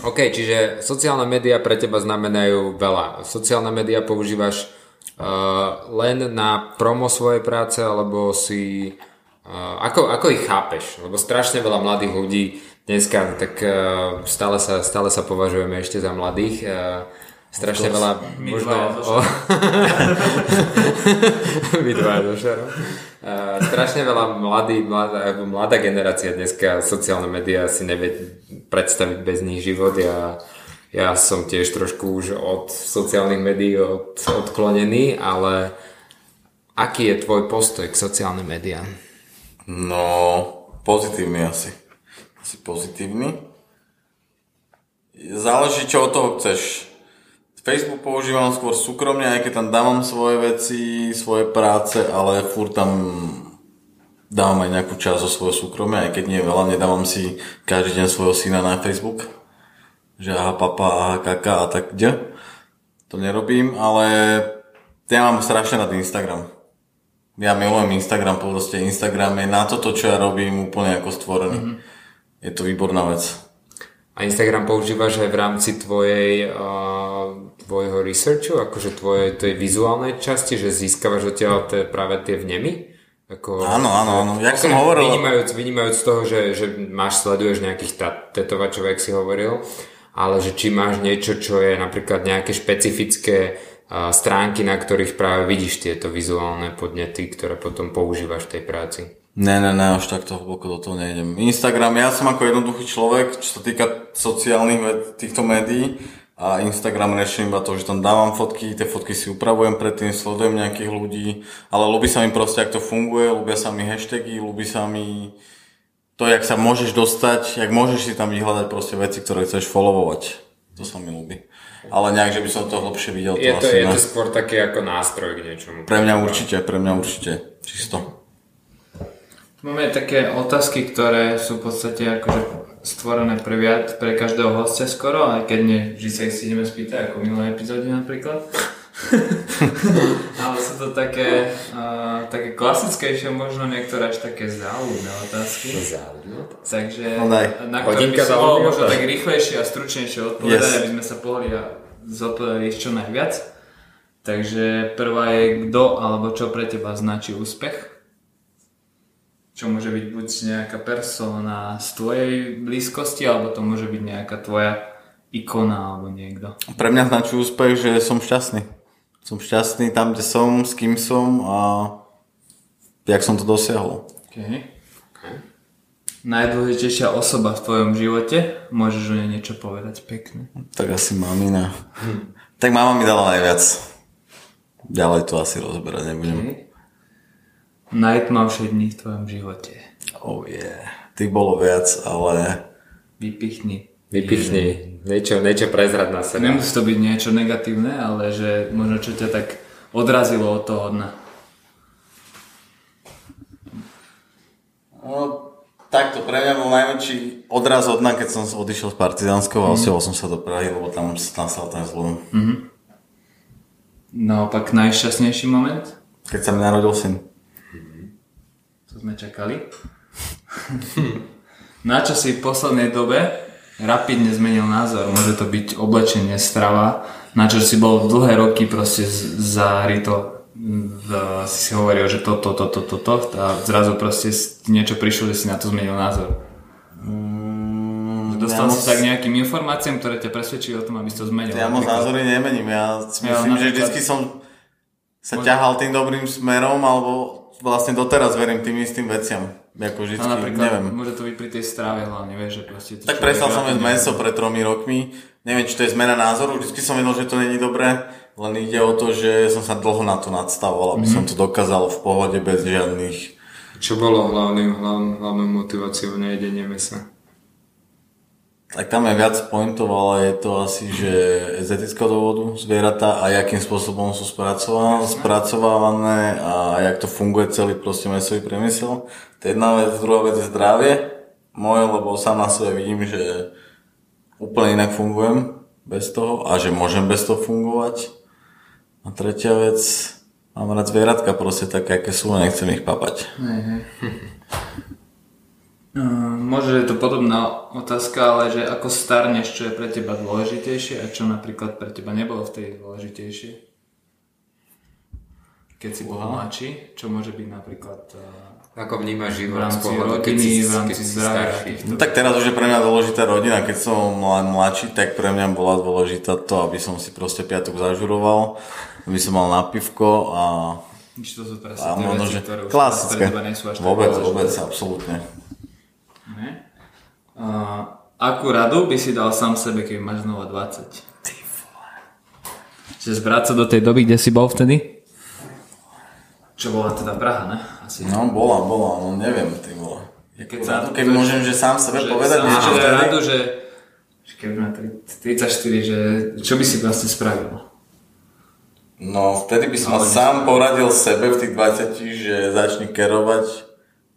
OK, čiže sociálne médiá pre teba znamenajú veľa. Sociálne médiá používaš uh, len na promo svojej práce, alebo si... Uh, ako, ako ich chápeš? Lebo strašne veľa mladých ľudí dneska, tak uh, stále, sa, stále sa považujeme ešte za mladých. Uh, strašne veľa možno... O... Vy dvaja so Šarom. Uh, strašne veľa mladý, mladá, mladá generácia dneska sociálne médiá si nevie predstaviť bez nich život. Ja, ja som tiež trošku už od sociálnych médií od, odklonený, ale aký je tvoj postoj k sociálnym médiám? No, pozitívny asi. Asi pozitívny. Záleží, čo od toho chceš. Facebook používam skôr súkromne, aj keď tam dávam svoje veci, svoje práce, ale furt tam dávam aj nejakú časť zo svojho súkromia, aj keď nie veľa, nedávam si každý deň svojho syna na Facebook, že aha papa, aha kaka a tak kde. To nerobím, ale ja mám strašne rád Instagram. Ja milujem Instagram, proste Instagram je na toto, čo ja robím, úplne ako stvorený. Mm-hmm. Je to výborná vec. A Instagram používaš aj v rámci tvojej, uh, tvojho researchu, akože tvojej tej vizuálnej časti, že získavaš odtiaľ tie, práve tie vnemy? Ako, áno, áno, áno. Jak som hovoril... Vynímajúc, vynímajúc z toho, že, že máš, sleduješ nejakých tetovačov, jak si hovoril, ale že či máš niečo, čo je napríklad nejaké špecifické uh, stránky, na ktorých práve vidíš tieto vizuálne podnety, ktoré potom používaš v tej práci. Ne, ne, ne, až takto hlboko do toho nejdem. Instagram, ja som ako jednoduchý človek, čo sa týka sociálnych týchto médií, a Instagram riešim iba to, že tam dávam fotky, tie fotky si upravujem predtým, sledujem nejakých ľudí, ale ľúbi sa mi proste, ak to funguje, ľúbia sa mi hashtagy, ľúbi sa mi to, jak sa môžeš dostať, jak môžeš si tam vyhľadať proste veci, ktoré chceš followovať. To sa mi ľúbi. Ale nejak, že by som to hlbšie videl, to je to, asi Je ne. to skôr také ako nástroj k niečomu. Pre mňa určite, pre mňa určite. Čisto. Máme také otázky, ktoré sú v podstate akože stvorené pre, viac, pre každého hostia skoro, aj keď nie, že sa ich si ideme spýtať, ako v minulej epizóde napríklad. Ale sú to také, uh, také klasickejšie, možno niektoré až také záľudné otázky. Záľudné otázky. Takže no na ktoré by sa bolo možno tak rýchlejšie a stručnejšie odpovedať, yes. aby sme sa pohli a zodpovedali čo najviac. Takže prvá je, kto alebo čo pre teba značí úspech? Čo môže byť buď nejaká persona z tvojej blízkosti, alebo to môže byť nejaká tvoja ikona alebo niekto. Pre mňa značí úspech, že som šťastný. Som šťastný tam, kde som, s kým som a jak som to dosiahol. Okay. Okay. Najdôležitejšia osoba v tvojom živote? Môžeš o nej niečo povedať pekne. Tak asi mamina. Hm. Tak mama mi dala najviac. Ďalej to asi rozberať nebudem. Okay najtmavšie dni v tvojom živote? Oh yeah. Tých bolo viac, ale... Vypichni. Vypichni. Niečo, niečo prezrať na sebe. Nemusí to byť niečo negatívne, ale že možno čo ťa tak odrazilo od toho dna. No, takto pre mňa bol najväčší odraz od dna, keď som odišiel z Partizánskeho mm. a osiel som sa do Prahy, lebo tam nastal ten zlom. Mm-hmm. No, pak najšťastnejší moment? Keď sa mi narodil syn sme čakali. na čo si v poslednej dobe rapidne zmenil názor? Môže to byť oblečenie, strava, na čo si bol dlhé roky proste zarito v, si si hovoril, že toto, toto, toto to, a zrazu proste niečo prišlo, že si na to zmenil názor. Mm, Dostal ja si sa k nejakým informáciám, ktoré ťa presvedčili o tom, aby si to zmenil. Ja moc názory nemením, ja si myslím, ja, že vždycky som sa ťahal tým dobrým smerom, alebo vlastne doteraz verím tým istým veciam. Ako vždycky, no, napríklad, neviem. Môže to byť pri tej strave hlavne, vieš, že proste... Tak prestal som jesť meso pred tromi rokmi. Neviem, či to je zmena názoru. Vždycky som vedel, že to není dobré. Len ide o to, že som sa dlho na to nadstavoval, aby mm-hmm. som to dokázal v pohode bez žiadnych... Čo bolo hlavným, hlavnou, hlavnou motiváciou na jedenie mesa? Tak tam je viac pointov, ale je to asi, že z etického dôvodu zvieratá a akým spôsobom sú spracovávané a jak to funguje celý proste mesový priemysel. To je jedna vec, druhá vec je zdravie moje, lebo sám na sebe vidím, že úplne inak fungujem bez toho a že môžem bez toho fungovať. A tretia vec, mám rád zvieratka proste také, aké sú, a nechcem ich papať. Možno je to podobná otázka, ale že ako starneš, čo je pre teba dôležitejšie a čo napríklad pre teba nebolo v tej dôležitejšie? Keď si bol mladší, čo môže byť napríklad... Ako vnímaš život v rámci rodiny, v rámci zdravia. No, tak teraz už je pre mňa dôležitá rodina. Keď som mladší, tak pre mňa bola dôležitá to, aby som si proste piatok zažuroval, aby som mal napivko a... Čiže to sú presne tie veci, ktoré už klasické. pre teba nie sú až Vôbec, vôbec, absolútne. A akú radu by si dal sám sebe, keď máš znova 20? Ty vole. Čiže zbrať sa do tej doby, kde si bol vtedy? Čo bola teda Praha, ne? Asi. No bola, bola, no neviem, ty vole. Keď, sa, keď môžem, že sám sebe že povedať sám niečo vtedy? radu, že, že keď má 34, že čo by si vlastne spravil? No, vtedy by som Ale sám poradil sebe v tých 20, že začni kerovať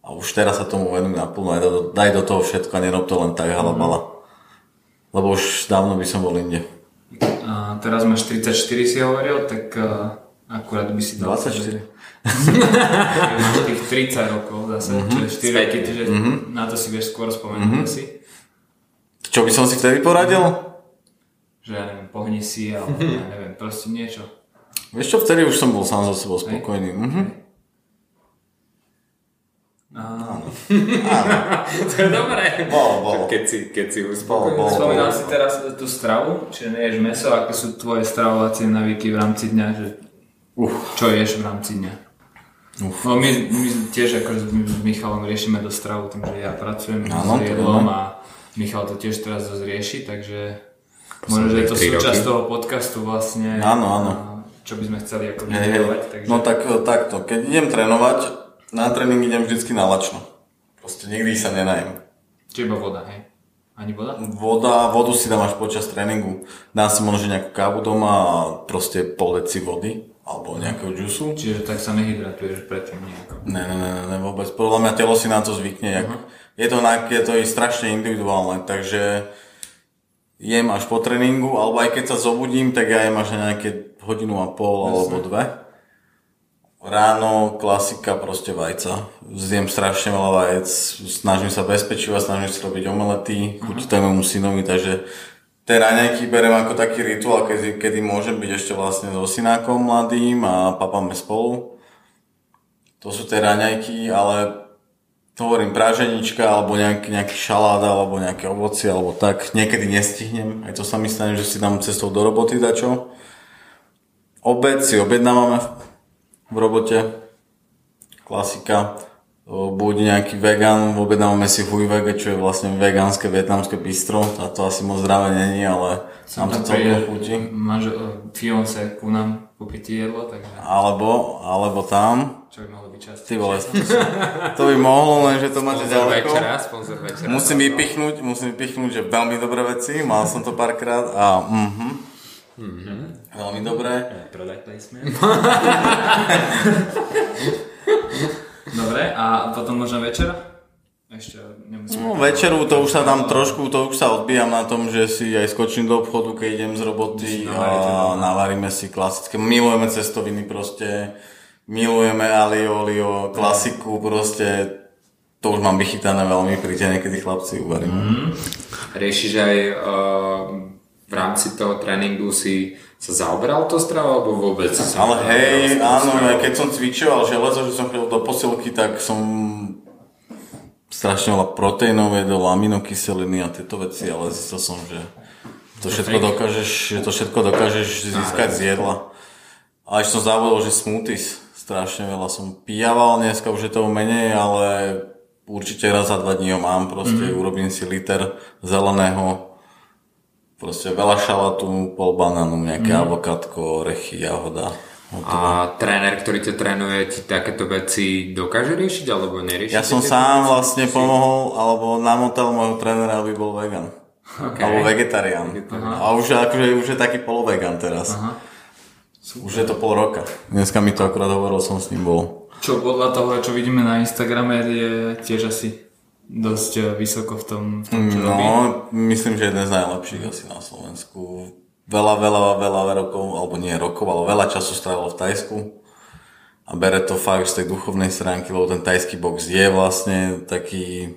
A už teraz sa tomu venujem naplno, aj do, daj do toho všetko a nerob to len tak halabala. Lebo už dávno by som bol inde. A teraz máš 34 si hovoril, tak uh, akurát by si dal... 24. Máš tých 30 rokov zase, mm-hmm. čiže 4 roky, čiže mm-hmm. na to si vieš skôr spomenúť mm-hmm. asi. Čo by som si vtedy poradil? Že ja neviem, pohni si, alebo ja neviem, proste niečo. Vieš čo, vtedy už som bol sám so sebou spokojný. Mhm. Áno. Áno. to je dobré. Bolo, bolo. Keď si, keď si Bol, bol. Spomínal si teraz tú stravu, čiže neješ meso, aké sú tvoje stravovacie navyky v rámci dňa, že Uf. čo ješ v rámci dňa? Uf. No my, my tiež ako s Michalom riešime do stravu, tým, že ja pracujem Áno, s jedlom a Michal to tiež teraz dosť rieši, takže možno, že je to súčasť roky. toho podcastu vlastne. Áno, áno. Čo by sme chceli ako vyzdielovať, takže... No tak takto, keď idem trénovať, na tréning idem vždycky na lačno. Proste nikdy sa nenajem. Čiže iba voda, hej? Ani voda? Voda, vodu si dám až počas tréningu. Dám si možno nejakú kávu doma a proste pol deci vody alebo nejakého džusu. Čiže tak sa nehydratuješ predtým nejako. Ne, ne, ne, ne, vôbec. Podľa mňa telo si na to zvykne. Jak, je, to, na, je to strašne individuálne, takže jem až po tréningu, alebo aj keď sa zobudím, tak ja jem až na nejaké hodinu a pol alebo dve. Ráno klasika, proste vajca. Zjem strašne veľa vajec, snažím sa bezpečiva, snažím sa robiť omelety, chutí to aj môjmu synovi, takže tie raňajky berem ako taký rituál, kedy, kedy môžem byť ešte vlastne so synákom mladým a papáme spolu. To sú tie raňajky, ale hovorím praženička, alebo nejaký, nejaký šalát, alebo nejaké ovocie, alebo tak. Niekedy nestihnem, aj to sa mi stane, že si dám cestou do roboty dačo. Obed si objednávame v- v robote. Klasika. Buď nejaký vegan, objednávame si hujvege, čo je vlastne vegánske vietnamské bistro. A to asi moc zdravé není, ale nám to celkom chutí. Máš fiance ku nám kúpiť jedlo, takže Alebo, alebo tam. čo by mohlo byť čas. Ty vole, to by mohlo, lenže to máte ďaleko. večera, sponzor večera. Musím vypichnúť, musím vypichnúť, že veľmi dobré veci, mal som to párkrát a mhm. Veľmi dobré. Product placement. Dobre, a potom možno večera? Ešte nemusíme. No, večeru to už sa tam trošku, to už sa odbijam na tom, že si aj skočím do obchodu, keď idem z roboty a navaríme si klasické. Milujeme cestoviny proste, milujeme alio, olio, klasiku proste. To už mám vychytané veľmi, príďte niekedy chlapci, uvarím. Riešiš aj uh, v rámci toho tréningu si sa zaoberal to strava, alebo vôbec sa Ale hej, áno, stravou? aj keď som cvičoval železo, že som chodil do posilky, tak som strašne veľa proteínov jedol, aminokyseliny a tieto veci, ale zistil som, že to všetko dokážeš, že to všetko dokážeš získať z jedla. A ešte som zavodol, že smoothies, strašne veľa som pijaval, dneska už je toho menej, ale určite raz za dva dní ho mám, proste mm-hmm. urobím si liter zeleného, proste veľa šalatu, pol banánu, nejaké mm. avokádko, orechy, jahoda. A tréner, ktorý ťa trénuje, ti takéto veci dokáže riešiť, alebo nerieši? Ja som sám veci? vlastne pomohol, alebo namotal môjho trénera, aby bol vegan. Okay. Alebo vegetarián. A už, akože, už je taký polovegan teraz. Aha. Už je to pol roka. Dneska mi to akurát hovoril, som s ním bol. Čo podľa toho, čo vidíme na Instagrame, je tiež asi dosť eh, vysoko v tom, v tom čo robí. No, myslím, že jeden z najlepších asi na Slovensku. Veľa, veľa, veľa rokov, alebo nie rokov, ale veľa času strávil v Tajsku. A bere to fakt z tej duchovnej stránky, lebo ten tajský box je vlastne taký...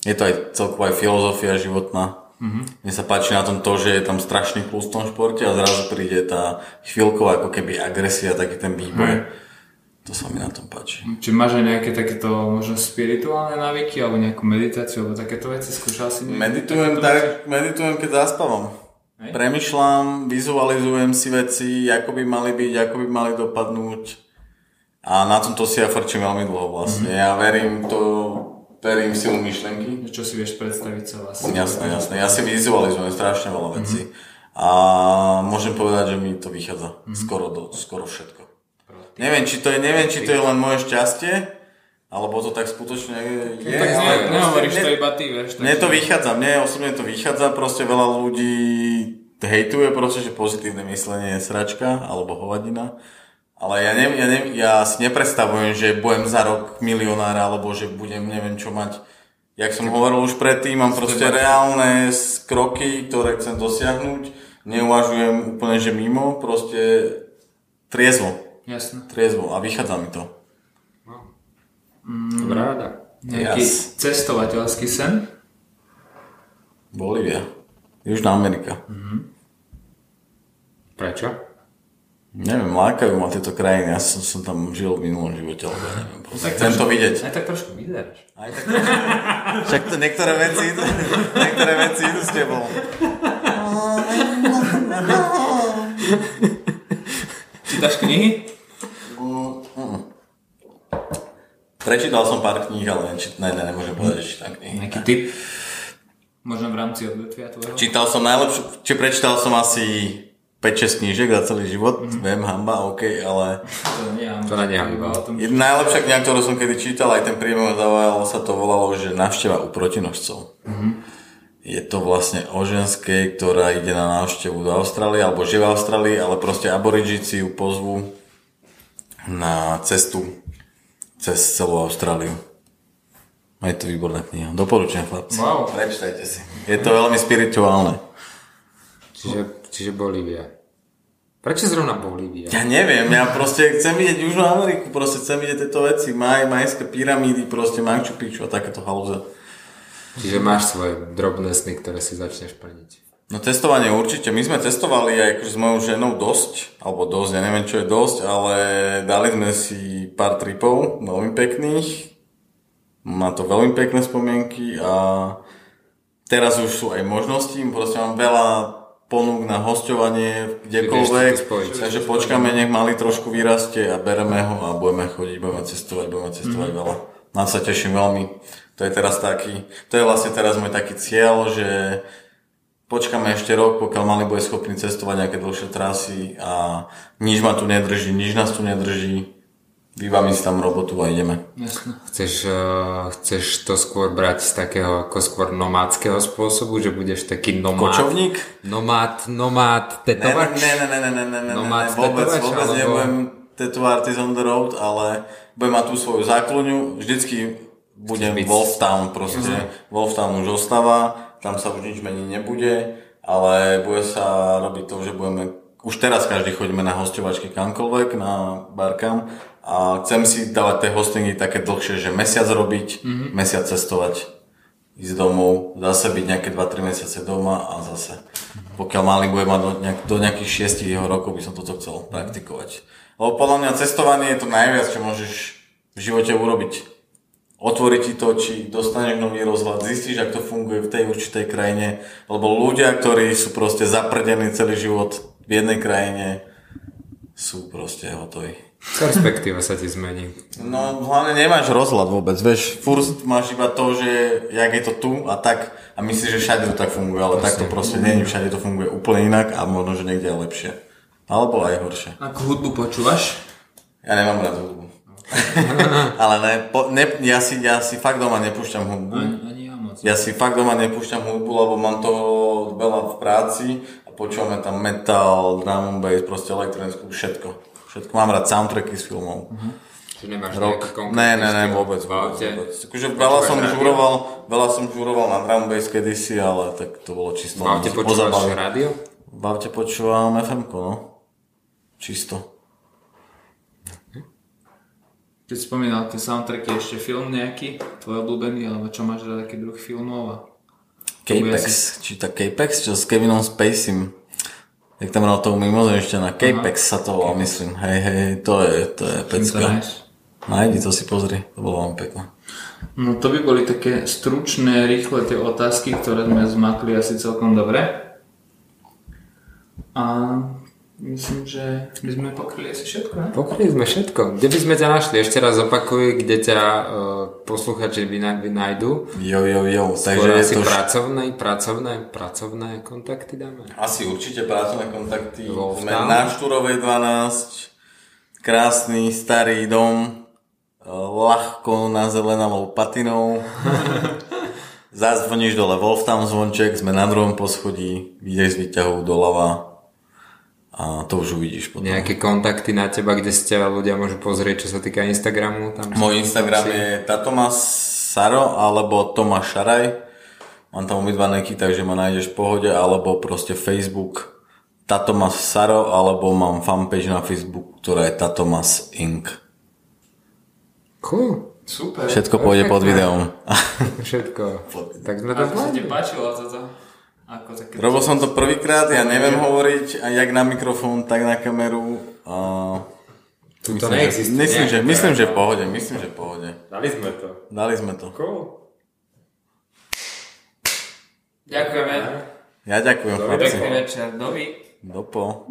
Je to aj celková aj filozofia životná. Mm-hmm. Mne sa páči na tom to, že je tam strašný plus v tom športe a zrazu príde tá chvíľková ako keby agresia, taký ten výboj. To sa mi na tom páči. Či máš aj nejaké takéto možno spirituálne návyky, alebo nejakú meditáciu, alebo takéto veci? Skúšal si nejaké Meditujem, takéto tak, veci? meditujem, keď zaspávam. Hej. Premýšľam, vizualizujem si veci, ako by mali byť, ako by mali dopadnúť. A na tomto si ja frčím veľmi dlho vlastne. Ja verím to, verím v silu myšlenky. Čo si vieš predstaviť sa vlastne? Jasné, jasné. Ja si vizualizujem strašne veľa vecí. A môžem povedať, že mi to vychádza. Skoro, do, skoro všetko. Neviem, či to je, neviem, či to je len moje šťastie, alebo to tak skutočne je. Tak ale ne, nehovoríš mne- to iba ty, vieš. mne to vychádza, mne osobne to vychádza, proste veľa ľudí hejtuje proste, že pozitívne myslenie je sračka alebo hovadina. Ale ja, neviem, ja, neviem, ja si nepredstavujem, že budem za rok milionár, alebo že budem neviem čo mať. Jak som hovoril už predtým, mám proste reálne kroky, ktoré chcem dosiahnuť. Neuvažujem úplne, že mimo, proste triezvo. Jasné. Triezvo a vychádza mi to. Dobrá rada. Nejaký Jas. cestovateľský sen? Bolívia. Južná Amerika. Prečo? Neviem, lákajú ma tieto krajiny. Ja som, som tam žil v minulom živote, ale ja neviem. Proste. Chcem to vidieť. Aj tak trošku vyzeráš. Aj tak Však to niektoré veci, idú- niektoré veci idú s tebou. Čítaš knihy? Prečítal som pár kníh, ale neči, ne, ne, nemôžem povedať, že čítam knihy. Nejaký tip? Možno v rámci odvetvia tvojho? Čítal som najlepšiu, či prečítal som asi 5-6 knížek za celý život, Mhm. viem, hamba, OK, ale To nie, To na nie jedna najlepšia kniha, ktorú som kedy čítal, aj ten príbeh ma zaujal, sa to volalo, že návšteva u protinožcov. Mhm. Je to vlastne o ženskej, ktorá ide na návštevu do Austrálie, alebo žije v Austrálii, ale proste aborigici ju pozvú na cestu cez celú Austráliu. A je to výborná kniha. Doporučujem, chlapci. Wow. Prečtajte si. Je to veľmi spirituálne. Čiže, čiže Bolívia. Prečo zrovna Bolívia? Ja neviem, ja proste chcem vidieť Južnú Ameriku, proste chcem vidieť tieto veci, maj, majské pyramídy, proste Machu Picchu a takéto halúze. Čiže máš svoje drobné sny, ktoré si začneš plniť. No testovanie určite, my sme testovali aj akože s mojou ženou dosť, alebo dosť, ja neviem čo je dosť, ale dali sme si pár tripov, veľmi pekných, má to veľmi pekné spomienky a teraz už sú aj možnosti, proste mám veľa ponúk na hostovanie kdekoľvek, takže počkáme, nech mali trošku vyrastie a bereme ho a budeme chodiť, budeme cestovať, budeme cestovať veľa. Na sa teším veľmi. To je teraz taký, to je vlastne teraz môj taký cieľ, že počkáme ešte rok, pokiaľ mali bude schopný cestovať nejaké dlhšie trasy a nič ma tu nedrží, nič nás tu nedrží. Vybavím si tam robotu a ideme. Chceš, uh, chceš to skôr brať z takého ako skôr nomádskeho spôsobu, že budeš taký nomád? Kočovník? Nomád, nomád, Ne, tetovač? ne, ne, ne, ne, ne, ne, ne, Nomád ne, vôbec, tetovač, vôbec alebo- nebudem artist on the road, ale budem mať tú svoju zákloňu, vždycky budem byť- Wolftown proste. Wolftown už ostáva, tam sa už nič meniť nebude, ale bude sa robiť to, že budeme, už teraz každý chodíme na hostovačky kamkoľvek, na barkam a chcem si dávať tie hostingy také dlhšie, že mesiac robiť, mesiac cestovať ísť domov, zase byť nejaké 2-3 mesiace doma a zase. Pokiaľ malý bude mať do, nejak, do nejakých 6 jeho rokov, by som toto chcel praktikovať. Lebo podľa mňa cestovanie je to najviac, čo môžeš v živote urobiť. Otvoriť ti to oči, dostaneš nový rozhľad, zistíš, ako to funguje v tej určitej krajine, lebo ľudia, ktorí sú proste zaprdení celý život v jednej krajine, sú proste hotoví. Perspektíva sa ti zmení. No hlavne nemáš rozhľad vôbec, vieš, furt máš iba to, že jak je to tu a tak a myslíš, že všade to tak funguje, ale tak to proste nie všade to funguje úplne inak a možno, že niekde je lepšie. Alebo aj horšie. Akú hudbu počúvaš? Ja nemám rád hudbu. ale ne, po, ne, ja, si, ja si fakt doma nepúšťam hudbu. Ani, ani ja moc. Ja si fakt doma nepúšťam hudbu, lebo mám toho veľa v práci a počúvame tam metal, drum and bass, proste elektronickú, všetko. Všetko. Mám rád soundtracky z filmov. Že nemáš Rok. nejaký konkrétny Ne, ne, ne, vôbec. v aute? vôbec. Akože veľa som žuroval, veľa som žuroval na drum bass kedysi, ale tak to bolo čisto. V aute po počúvaš rádio? V aute počúvam fm no. Čisto. Keď si spomínal tie soundtracky, ešte film nejaký, tvoj obľúbený, alebo čo máš za taký druh filmov a... Capex, či tá Capex, čo s Kevinom Spaceym. Jak tam hral toho mimozemšťana. Capex sa to volá, myslím. Hej, hej, to je, to je to pecka. Nájdi to si pozri, to bolo veľmi pekné. No to by boli také stručné, rýchle tie otázky, ktoré sme zmakli asi celkom dobre. A myslím, že by sme pokryli asi všetko, ne? Pokryli sme všetko. Kde by sme ťa našli? Ešte raz opakuj, kde ťa uh, posluchači vy, vy nájdu. Jo, jo, jo, takže je asi to... pracovné, pracovné, pracovné kontakty dáme. Asi určite pracovné kontakty. Wolftown. Sme na Štúrovej 12. Krásny starý dom. e, Ľahko nazelenalou patinou. Zazvoníš dole Wolftown zvonček, sme na druhom poschodí, ideš z výťahov doľava a to už uvidíš potom. Nejaké kontakty na teba, kde ste ľudia môžu pozrieť, čo sa týka Instagramu? Tam Môj Instagram je Tatomas Saro alebo Tomáš Šaraj. Mám tam obidva neky, takže ma nájdeš v pohode, alebo proste Facebook Tatomas Saro, alebo mám fanpage na Facebook, ktorá je Tatomas Inc. Cool. Super. Všetko pôjde pod videom. Všetko. Tak sme to Ako sa ti zvládli. páčilo toto? Ako také... Robil som to prvýkrát, ja neviem hovoriť aj jak na mikrofón, tak na kameru. A Tu to myslím, že, neexistuje. myslím, že, myslím, že v pohode, myslím, že v pohode. Dali sme to. Dali sme to. Cool. Ďakujeme. Ja ďakujem, chlapci. Pekný večer. Dovi. Dopo.